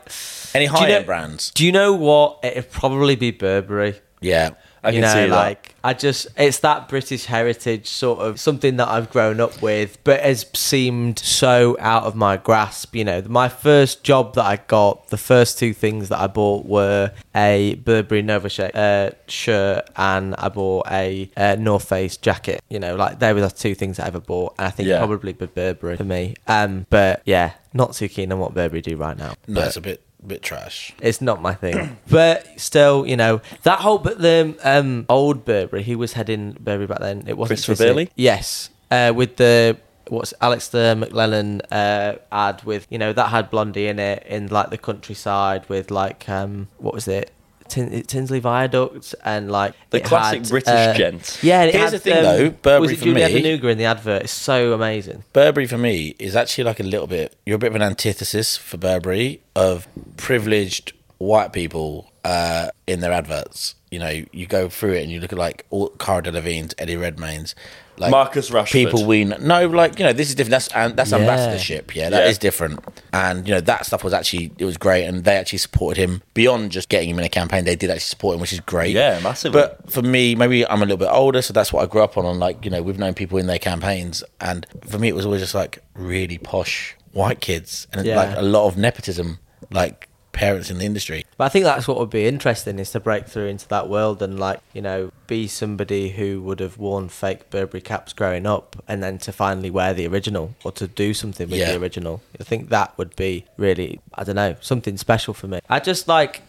Any Do you high know- brands? do you know what? It'd probably be Burberry. Yeah. I you can know, see that. like I just it's that British heritage sort of something that I've grown up with, but has seemed so out of my grasp. You know, my first job that I got, the first two things that I bought were a Burberry Nova sh- uh, shirt and I bought a uh, North Face jacket. You know, like they were the two things I ever bought, and I think Yeah. probably be Burberry for me. Um, but yeah, not too keen on what Burberry do right now. No, But- it's a bit bit trash. it's not my thing. <clears throat> but still, you know, that whole but the um old Burberry, he was heading Burberry back then. It wasn't Christopher. Bailey? Yes. Uh with the what's Alasdair McLellan uh ad with you know, that had Blondey in it in like the countryside with like um what was it? Tin- Tinsley Viaduct and like The classic had, British uh, gent. Yeah, and Here's had, the thing, um, though, Burberry was it for Julia me- Denuga in the advert? It's so amazing. Burberry for me is actually like a little bit. You're a bit of an antithesis for Burberry of privileged white people uh, in their adverts. You know, you go through it and you look at like all Cara Delevingne's, Eddie Redmayne's, like Marcus Rashford. people we kn- no, like you know, this is different. That's and that's Yeah. ambassadorship. Yeah, that is Yeah. different. And you know, that stuff was actually it was great, and they actually supported him beyond just getting him in a campaign. They did actually support him, which is great. Yeah, massively. But for me, maybe I'm a little bit older, so that's what I grew up on. On like you know, we've known people in their campaigns, and for me, it was always just like really posh white kids, and Yeah. like a lot of nepotism, like parents in the industry. But I think that's what would be interesting is to break through into that world and like, you know, be somebody who would have worn fake Burberry caps growing up and then to finally wear the original or to do something with Yeah. the original. I think that would be really I don't know, something special for me. I just like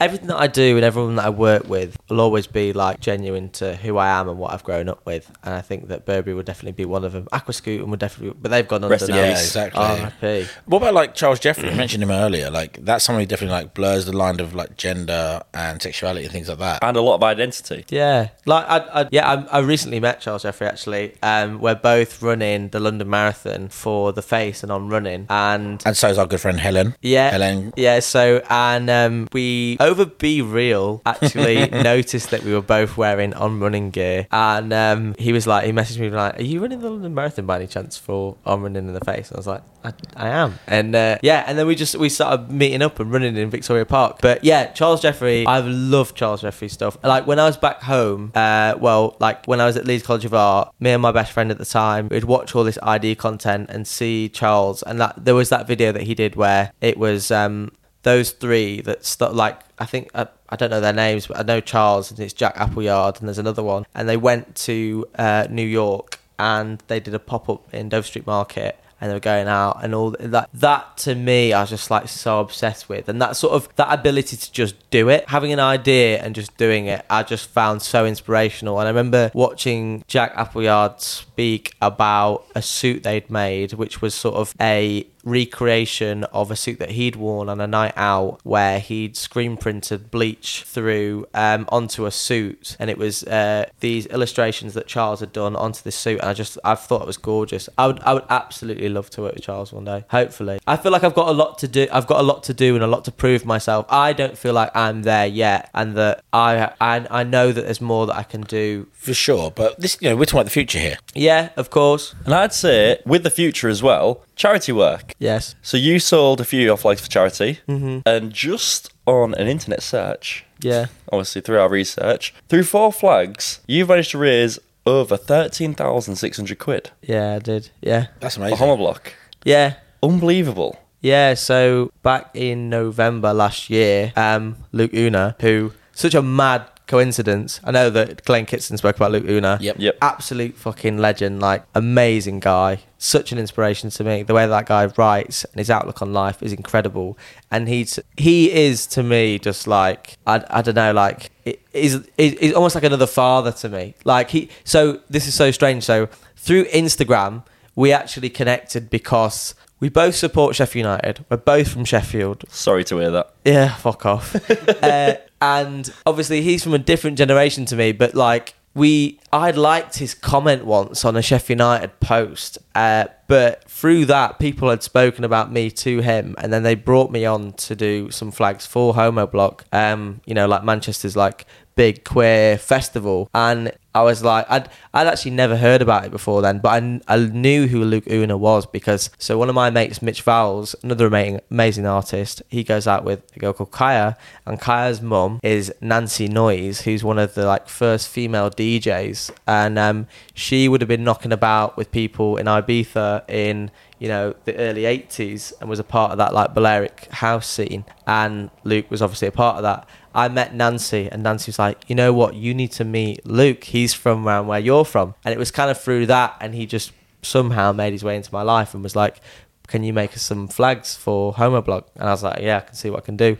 everything that I do and everyone that I work with will always be like genuine to who I am and what I've grown up with. And I think that Burberry would definitely be one of them. Aquascutum would definitely but they've gone under Rest in now. Yeah, exactly. R.I.P. What about like Charles Jeffrey? You <clears throat> mentioned him earlier. Like that's someone who definitely like blurs the line of like gender and sexuality and things like that. and a lot of identity. Yeah, like I, I yeah, I, I recently met Charles Jeffrey actually. Um, we're both running the London Marathon for the Face and on running, and And so is our good friend Helen. yeah, Helen. yeah. So and um, we over BeReal actually <laughs> noticed that we were both wearing on running gear, and um, he was like, he messaged me like, "Are you running the London Marathon by any chance for on running in the Face?" And I was like, "I, I am," and uh, yeah, and then we just we started meeting up and running in Victoria Park. But yeah, Charles Jeffrey, I've loved Charles Jeffrey stuff. Like when I was back home, uh, well, like when I was at Leeds College of Art, me and my best friend at the time, we'd watch all this ID content and see Charles, and that there was that video that he did where it was um, those three that st- like I think I, I don't know their names, but I know Charles and it's Jack Appleyard, and there's another one, and they went to uh, New York and they did a pop up in Dover Street Market. and they were going out and all that. That to me, I was just like so obsessed with, and that sort of that ability to just do it, having an idea and just doing it, I just found so inspirational. And I remember watching Jack Appleyard speak about a suit they'd made, which was sort of a recreation of a suit that he'd worn on a night out where he'd screen printed bleach through um, onto a suit. And it was uh, these illustrations that Charles had done onto this suit. And I just I thought it was gorgeous. I would I would absolutely love to work with Charles one day. Hopefully. I feel like I've got a lot to do I've got a lot to do and a lot to prove myself. I don't feel like I'm there yet. And that I I, I know that there's more that I can do. For sure, but this, you know, we're talking about the future here. yeah of course. And I'd say, with the future as well, charity work. Yes. So you sold a few off legs for charity, and just on an internet search, yeah. obviously through our research, through four flags, you've managed to raise over thirteen thousand six hundred quid. Yeah I did. Yeah. That's for amazing. Homobloc. yeah. Unbelievable. Yeah, so back in November last year, um, Luke Una, who such a mad coincidence. I know that Glenn Kitson spoke about Luke Una. Yep. Yep. Absolute fucking legend, like amazing guy. Such an inspiration to me. The way that guy writes and his outlook on life is incredible. And he's he is to me just like I, I don't know, like it is he's almost like another father to me. Like he so this is so strange. So through Instagram, we actually connected because we both support Sheffield United. We're both from Sheffield. Sorry to hear that. Yeah, fuck off. <laughs> uh, and obviously, he's from a different generation to me, but like, we, I'd liked his comment once on a Sheffield United post, uh, but through that, people had spoken about me to him, and then they brought me on to do some flags for Homobloc. Um, you know, like Manchester's like big queer festival, and I was like, I'd, I'd actually never heard about it before then, but I, I knew who Luke Una was because so one of my mates, Mitch Vowles, another amazing, amazing artist, he goes out with a girl called Kaya, and Kaya's mum is Nancy Noise, who's one of the like first female DJs, and um, she would have been knocking about with people in Ibiza in you know the early 80s and was a part of that like Balearic house scene and Luke was obviously a part of that I met Nancy and Nancy was like you know what? You need to meet Luke. He's from around where you're from. And it was kind of through that and he just somehow made his way into my life and was like can you make us some flags for Homobloc and I was like yeah I can see what I can do.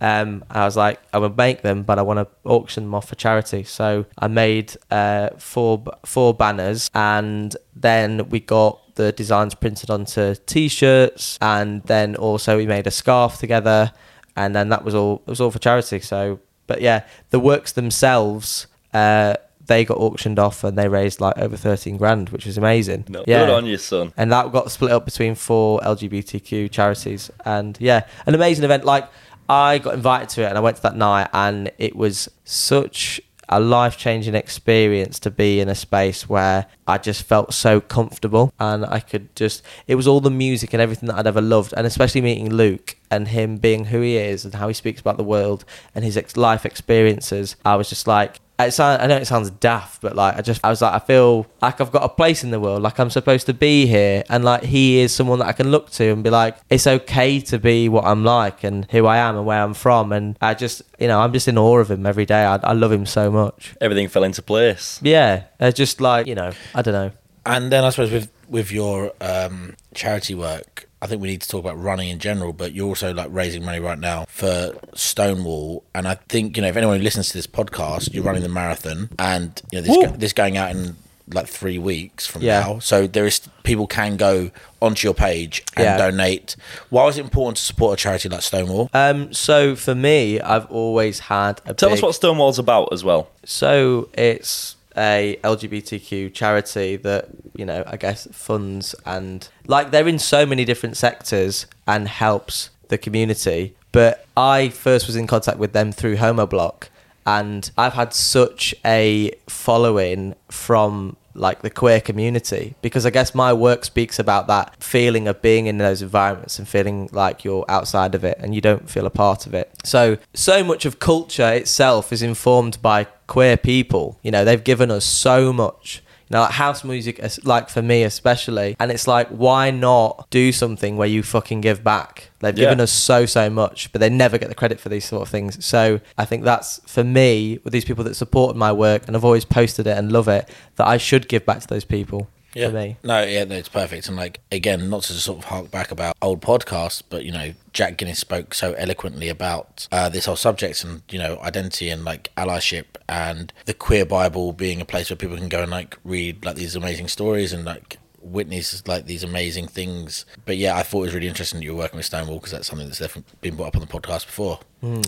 Um, I was like, I would make them, but I want to auction them off for charity. So I made uh, four four banners, and then we got the designs printed onto t-shirts, and then also we made a scarf together, and then that was all. It was all for charity. So, but yeah, the works themselves. Uh, they got auctioned off and they raised like over 13 grand, which was amazing. No, yeah. Good on you, son. And that got split up between four LGBTQ charities. And yeah, an amazing event. Like, I got invited to it and I went to that night, and it was such a life changing experience to be in a space where I just felt so comfortable and I could just, it was all the music and everything that I'd ever loved. And especially meeting Luke and him being who he is and how he speaks about the world and his ex- life experiences, I was just like, it sound, I know it sounds daft, but like I just I was like I feel like I've got a place in the world, like I'm supposed to be here, and like he is someone that I can look to and be like, it's okay to be what I'm like and who I am and where I'm from, and I just you know I'm just in awe of him every day. I, I love him so much. Everything fell into place. Yeah, it's just like you know I don't know. And then I suppose with with your um, charity work, I think we need to talk about running in general. But you're also like raising money right now for Stonewall, and I think you know if anyone who listens to this podcast, you're running the marathon, and you know this Woo! go, this going out in like three weeks from Yeah. now. So there is people can go onto your page and Yeah. donate. Why is it important to support a charity like Stonewall? Um, so for me, I've always had a Tell big, us what Stonewall's about as well. So it's a LGBTQ charity that you know I guess funds and like they're in so many different sectors and helps the community. But I first was in contact with them through Homobloc, and I've had such a following from like the queer community because I guess my work speaks about that feeling of being in those environments and feeling like you're outside of it and you don't feel a part of it. So so much of culture itself is informed by queer people. You know, they've given us so much. You know, like house music, like for me especially, and it's like, why not do something where you fucking give back? They've Yeah. given us so so much, but they never get the credit for these sort of things. So I think that's for me with these people that supported my work, and I've always posted it and love it that I should give back to those people. Yeah. for me. No, yeah, no, it's perfect. And like again, not to sort of hark back about old podcasts, but you know, Jack Guinness spoke so eloquently about uh, this whole subject and you know, identity and like allyship and the queer Bible being a place where people can go and like read like these amazing stories and like witness like these amazing things. But yeah, I thought it was really interesting that you were working with Stonewall because that's something that's definitely been brought up on the podcast before.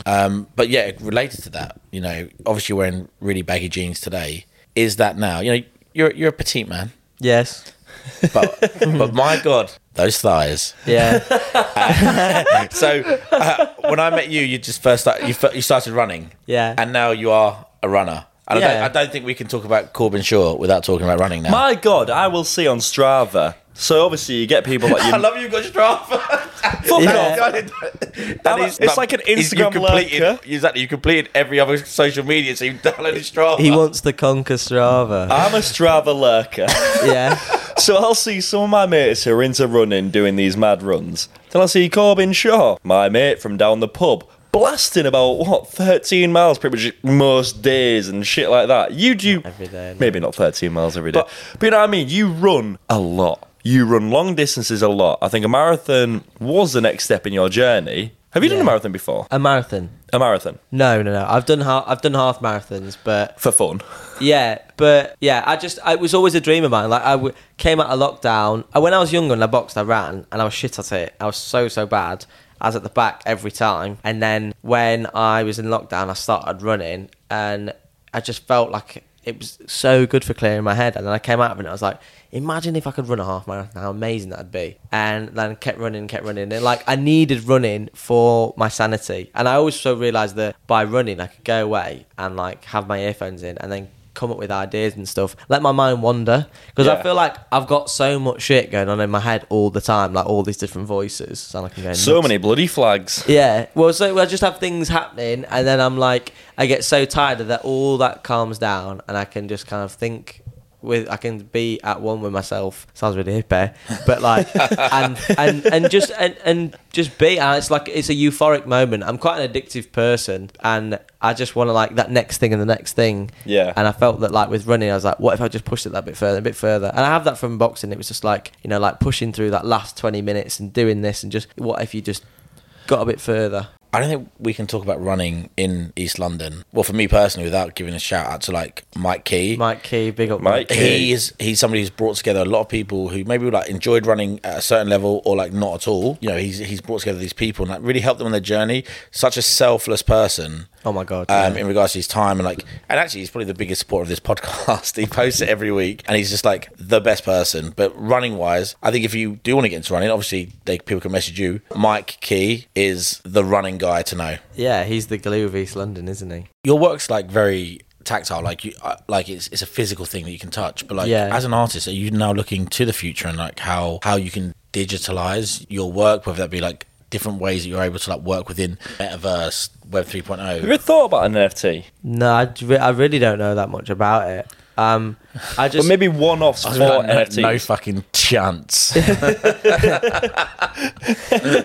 Um, but yeah, related to that, you know, obviously you're wearing really baggy jeans today. Is that now? You know, you're you're a petite man. Yes. But but my god, those thighs. Yeah. <laughs> So uh, when I met you, you just first start, you you started running. Yeah. And now you are a runner. And I, Yeah. don't, I don't think we can talk about Corbin Shaw without talking about running now. My God, I will see on Strava. So obviously you get people like <laughs> you. I love you got Strava. <laughs> Fuck Yeah. off. That It's like an is- you Instagram completed, lurker. Exactly, you completed every other social media, so you downloaded Strava. he wants to conquer Strava. I'm a Strava lurker. <laughs> yeah. So I'll see some of my mates who are into running doing these mad runs. Then I'll see Corbin Shaw, my mate from down the pub, blasting about what 13 miles pretty much most days and shit like that. You do Every day, no. maybe not 13 miles every day, but, you know what I mean. You run a lot. You run long distances a lot. I think a marathon was the next step in your journey. Have you done a marathon before? A marathon. A marathon No, no, no. I've done half. I've done half marathons, but for fun. <laughs> yeah, but yeah. I just. I, it was always a dream of mine. Like I w- came out of lockdown. uh, When I was younger and I boxed, I ran, and I was shit at it. I was so so bad. I was at the back every time. And then when I was in lockdown, I started running, and I just felt like it was so good for clearing my head. And then I came out of it, and I was like, imagine if I could run a half marathon, how amazing that'd be. And then kept running, kept running. And like, I needed running for my sanity. And I also realised that by running, I could go away and like have my earphones in and then come up with ideas and stuff. Let my mind wander. Because Yeah. I feel like I've got so much shit going on in my head all the time, like all these different voices. Sound like So many bloody flags. Yeah. Well, so I just have things happening, and then I'm like, I get so tired of that. All that calms down, and I can just kind of think with. I can be at one with myself. Sounds really hippie, but like, <laughs> and and and just and and just be. And it's like it's a euphoric moment. I'm quite an addictive person, and I just want to like that next thing and the next thing. Yeah. And I felt that like with running, I was like, what if I just pushed it that bit further, a bit further? And I have that from boxing. It was just like you know, like pushing through that last 20 minutes and doing this, and just what if you just got a bit further? I don't think we can talk about running in East London. Well, for me personally, without giving a shout out to like Mike Key. Mike Key, big up Mike Mike. Key. he is he's somebody who's brought together a lot of people who maybe like enjoyed running at a certain level or like not at all. You know, he's he's brought together these people and that really helped them on their journey. Such a selfless person. Oh my god. Um, yeah. in regards to his time and like, and actually, he's probably the biggest supporter of this <laughs> podcast. he posts it every week, and he's just like the best person. But running wise, I think if you do want to get into running, obviously they, people can message you. Mike Key is the running guy to know. yeah, he's the glue of East London, isn't he? Your work's like very tactile, like you, uh, like it's it's a physical thing that you can touch. But like Yeah. as an artist, are you now looking to the future and like how how you can digitalize your work, whether that be like different ways that you're able to like work within metaverse, Web oh? 3.0? Have you ever thought about an NFT? No, I, I really don't know that much about it. Um, I But just maybe one-offs for like, no, no fucking chance. <laughs>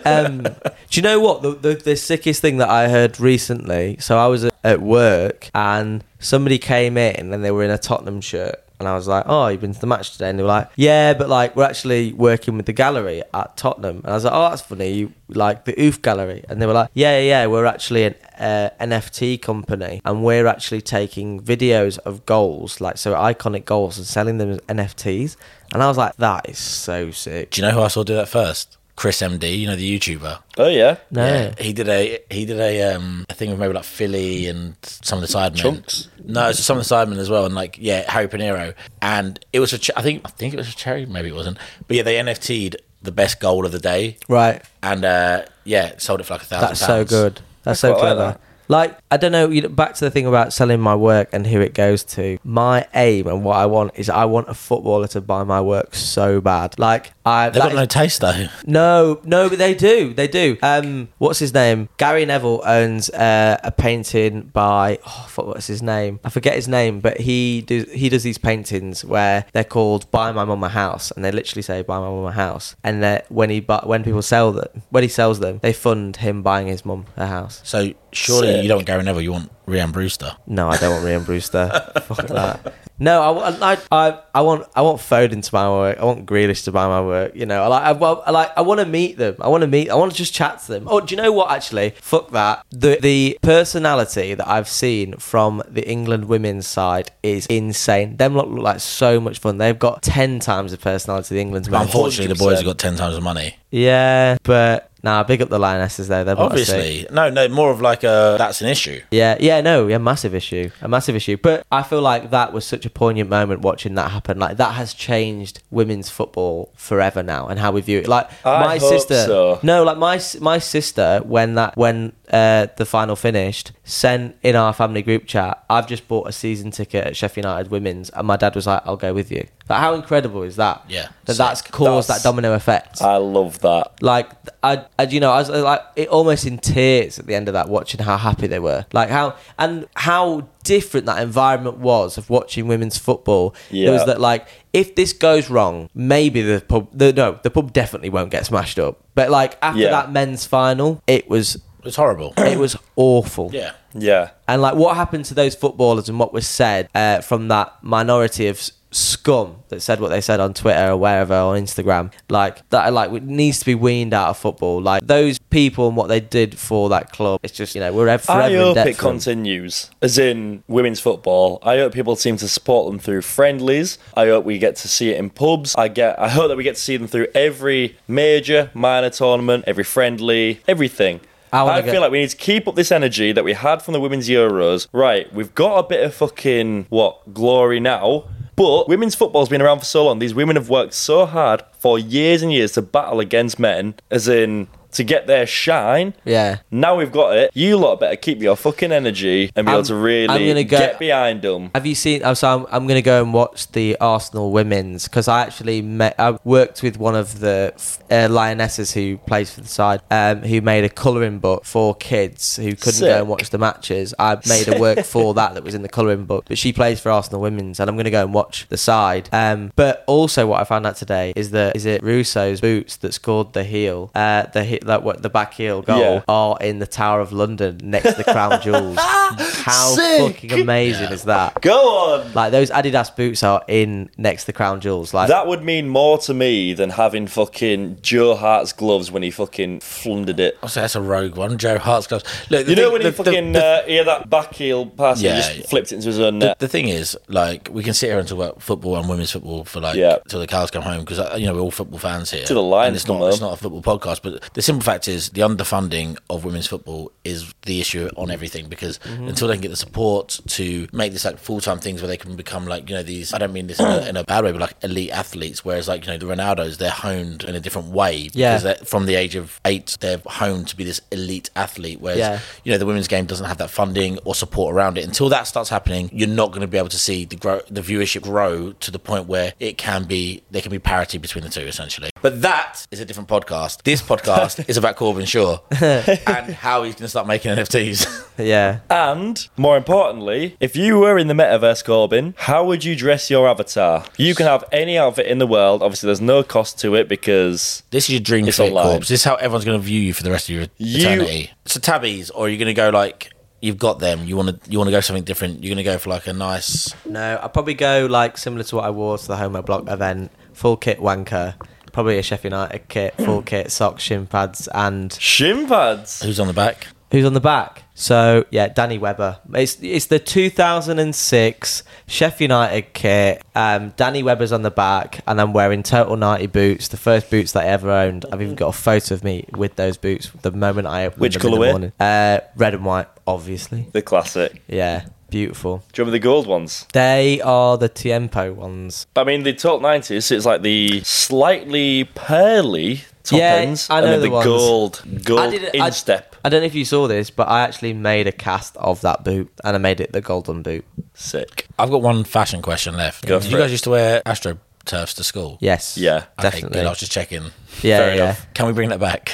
um, do you know what the, the the sickest thing that I heard recently? So I was at, at work and somebody came in and they were in a Tottenham shirt. And I was like, "Oh, you've been to the match today?" And they were like, "Yeah, but like we're actually working with the gallery at Tottenham." And I was like, "Oh, that's funny. You like the Oof Gallery?" And they were like, "Yeah, yeah. We're actually an uh, NFT company, and we're actually taking videos of goals, like so iconic goals, and selling them as NFTs." And I was like, "That is so sick." Do you know who I saw do that first? Chris MD, you know the YouTuber. Oh yeah. No, Yeah, he did a he did a um a thing with maybe like Philly and some of the sidemen. Chunkz? No, it's some of the sidemen as well, and like yeah, Harry Pinero, and it was a ch- I think I think it was a cherry, maybe it wasn't, but yeah, they NFT'd the best goal of the day, right. and uh yeah, sold it for like a thousand. That's so good. That's I so quite like clever. that. Like I don't know. You know, back to the thing about selling my work and who it goes to. My aim and what I want is I want a footballer to buy my work so bad. Like I. They've got no taste though. no, no, but they do. They do. Um, what's his name? Gary Neville owns uh, a painting by oh, what's his name? I forget his name, but he does he does these paintings where they're called "Buy My Mum a House," and they literally say "Buy My Mum a House," and that when he when people sell them, when he sells them, they fund him buying his mum a house. So surely. You don't want Gary Neville, you want Rhiannon Brewster. No, I don't want Rhian Brewster. <laughs> Fuck that. No, I, I, I, I want, I want Foden to buy my work. I want Grealish to buy my work. You know, I like, I, well, I like, I want to meet them. I want to meet. I want to just chat to them. Oh, do you know what? Actually, fuck that. The the personality that I've seen from the England women's side is insane. Them lot look like so much fun. They've got ten times the personality of the England's. Unfortunately, the boys have got ten times the money. Yeah, but nah, big up the lionesses though. They're not a sick. Obviously, no, no, more of like a that's an issue. Yeah, yeah, no, yeah, massive issue, a massive issue. But I feel like that was such a poignant moment watching that happen. Like that has changed women's football forever now, and how we view it. Like I my sister, so. no, like my my sister when that when uh, the final finished, sent in our family group chat. I've just bought a season ticket at Sheffield United Women's, and my dad was like, "I'll go with you." Like how incredible is that? Yeah, that sick. that's caused That's- that domino effect. I love that. Like I, I, you know, I was like it almost in tears at the end of that, watching how happy they were, like how and how different that environment was of watching women's football. It was that like if this goes wrong, maybe the pub, the no, the pub definitely won't get smashed up. But like after Yeah. that men's final, it was It's horrible. <clears throat> it was awful. yeah. Yeah. And like what happened to those footballers and what was said uh, from that minority of scum that said what they said on Twitter or wherever on Instagram, like that, like it needs to be weaned out of football. Like those people and what they did for that club, it's just you know we're ev- forever I in hope debt it for them. continues, as in women's football. I hope people seem to support them through friendlies. I hope we get to see it in pubs. I get. I hope that we get to see them through every major, minor tournament, every friendly, everything. I I, get- feel like we need to keep up this energy that we had from the women's Euros. Right, we've got a bit of fucking what glory now. But women's football's been around for so long. These women have worked so hard for years and years to battle against men, as in to get their shine. Yeah. Now we've got it. You lot better keep your fucking energy and be I'm- able to really I'm gonna go- get behind them. Have you seen? So I'm, I'm going to go and watch the Arsenal women's because I actually met. I worked with one of the uh, lionesses who plays for the side, um, who made a colouring book for kids who couldn't go and watch the matches. I made a work for <laughs> that that was in the colouring book, but she plays for Arsenal women's, and I'm going to go and watch the side. Um, but also, what I found out today is that is it Russo's boots that scored the heel, uh, the hit that what the back heel goal Yeah. are in the Tower of London next to the Crown <laughs> Jewels. How Sick. fucking amazing Yeah. is that? Go on. Like those Adidas boots are in next to the Crown Jewels. Like That would mean more to me than having fucking Joe Hart's gloves when he fucking flundered it. I'll say that's a rogue one. Joe Hart's gloves. Look, You know thing- when he the- the- fucking the- uh, he had that back heel pass, Yeah. he just flipped it into his own The, net. the thing is, like, we can sit here and talk about football and women's football for like Yeah. till the cows come home because you know we're all football fans here. To the line, it's come not. It's not a football podcast, but the simple fact is the underfunding of women's football is the issue on everything because Mm-hmm. until they can get the support to make this like full time things where they can become like you know these. I don't mean this in a, in a bad way, but like elite athletes. Whereas like you know the Ronaldos, they're honed in a different way because Yeah. from the age of eight, they're honed to be this elite athlete. Whereas Yeah. you know the women's game doesn't have that funding or support around it. Until that starts happening, you're not going to be able to see the grow the viewership grow to the point where it can be there can be parity between the two essentially. But that is a different podcast. This podcast is about Corbin Shaw <laughs> and how he's going to start making NFTs. yeah. And more importantly, if you were in the metaverse, Corbin, how would you dress your avatar? You can have any outfit in the world. Obviously, there's no cost to it because this is your dream It's fit, online. Corbs. This is how everyone's going to view you for the rest of your You- eternity. So Tabis, or are you going to go like you've got them? You want to you want to go something different? You're going to go for like a nice No, I'd probably go like similar to what I wore to the Homobloc event. Full kit wanker. Probably a Sheffield United kit, full kit, socks, shin pads, and shin pads. who's on the back. who's on the back? So yeah, Danny Webber. It's it's the 2006 Sheffield United kit. Um, Danny Webber's on the back, and I'm wearing total 90 boots, the first boots that I ever owned. I've even got a photo of me with those boots the moment I opened Which them in the colourway? morning. Uh, red and white, obviously. The classic. Yeah, beautiful. Do you remember the gold ones? They are the Tiempo ones. I mean, the top 90s, it's like the slightly pearly top Yeah, ends. I and know then the the ones. gold, gold did it- I- instep. I don't know if you saw this, but I actually made a cast of that boot, and I made it the golden boot. Sick. I've got one fashion question left. Go Did for you it. guys used to wear Astro turfs to school? Yes. Yeah. Okay, definitely. good. I was just checking. yeah, Fair yeah. enough. Can we bring that back?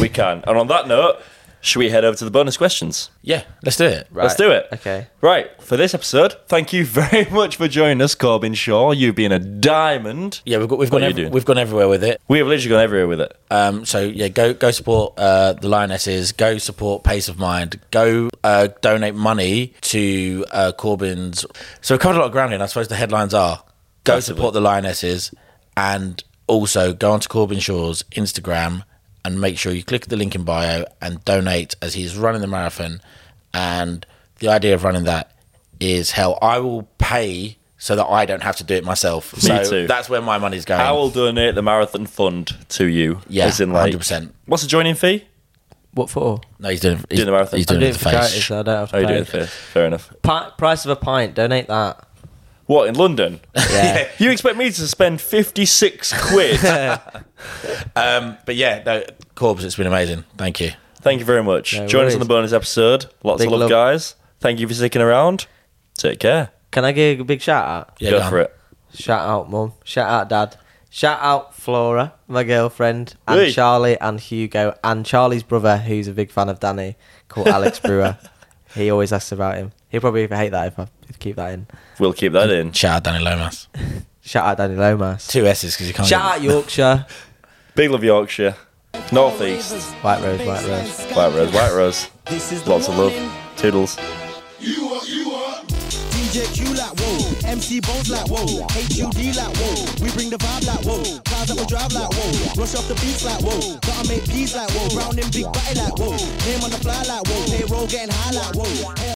We can. And on that note, should we head over to the bonus questions? Yeah, let's do it. Right. Let's do it. Okay. Right, for this episode, thank you <laughs> very much for joining us, Corbin Shaw. You've been a diamond. Yeah, we've got we've What gone are you every, doing? we've gone everywhere with it. We have literally gone everywhere with it. Um, so yeah, go go support uh, the Lionesses. Go support Pace of Mind. Go uh, donate money to uh, Corbin's. So we've covered a lot of ground here. And I suppose the headlines are: go Massively. support the Lionesses, and also go onto Corbin Shaw's Instagram and make sure you click the link in bio and donate as he's running the marathon. And the idea of running that is hell. I will pay so that I don't have to do it myself. Me so too. that's where my money's going. I will donate the marathon fund to you. Yeah, as in like, 100%. What's the joining fee? What for? No, he's doing. He's Doing the marathon. He's I'm doing it doing for it the for face. charity, so I don't have to Oh, you pay. doing it fair. Fair enough. Pi- price of a pint. Donate that. What in London? <laughs> Yeah. you expect me to spend fifty six quid? <laughs> Um, but yeah, no, Corbs, it's been amazing. Thank you. Thank you very much. No Join us on the bonus episode. Lots Big of love, love. guys. Thank you for sticking around. Take care. Can I give a big shout out? Yeah, Go on. for it. Shout out, mum. Shout out, dad. Shout out, Flora, my girlfriend, and Hey. Charlie and Hugo, and Charlie's brother, who's a big fan of Danny, called Alex <laughs> Brewer. He always asks about him. He'll probably hate that if I keep that in. We'll keep that in. Shout out Danny Lomas. <laughs> Shout out, Danny Lomas. Two S's because you can't. Shout out, Yorkshire. <laughs> Big love Yorkshire. North East. White Rose, White Rose. White Rose, White Rose. This is the Lots of love. one. Toodles. You are, you are. DJ Q like whoa, MC Bones like whoa, HUD like whoa. We bring the vibe like whoa, cars up will drive like whoa, rush off the beats like whoa, gotta make peace like whoa, round in big body like whoa, name on the fly like whoa, payroll getting high like whoa.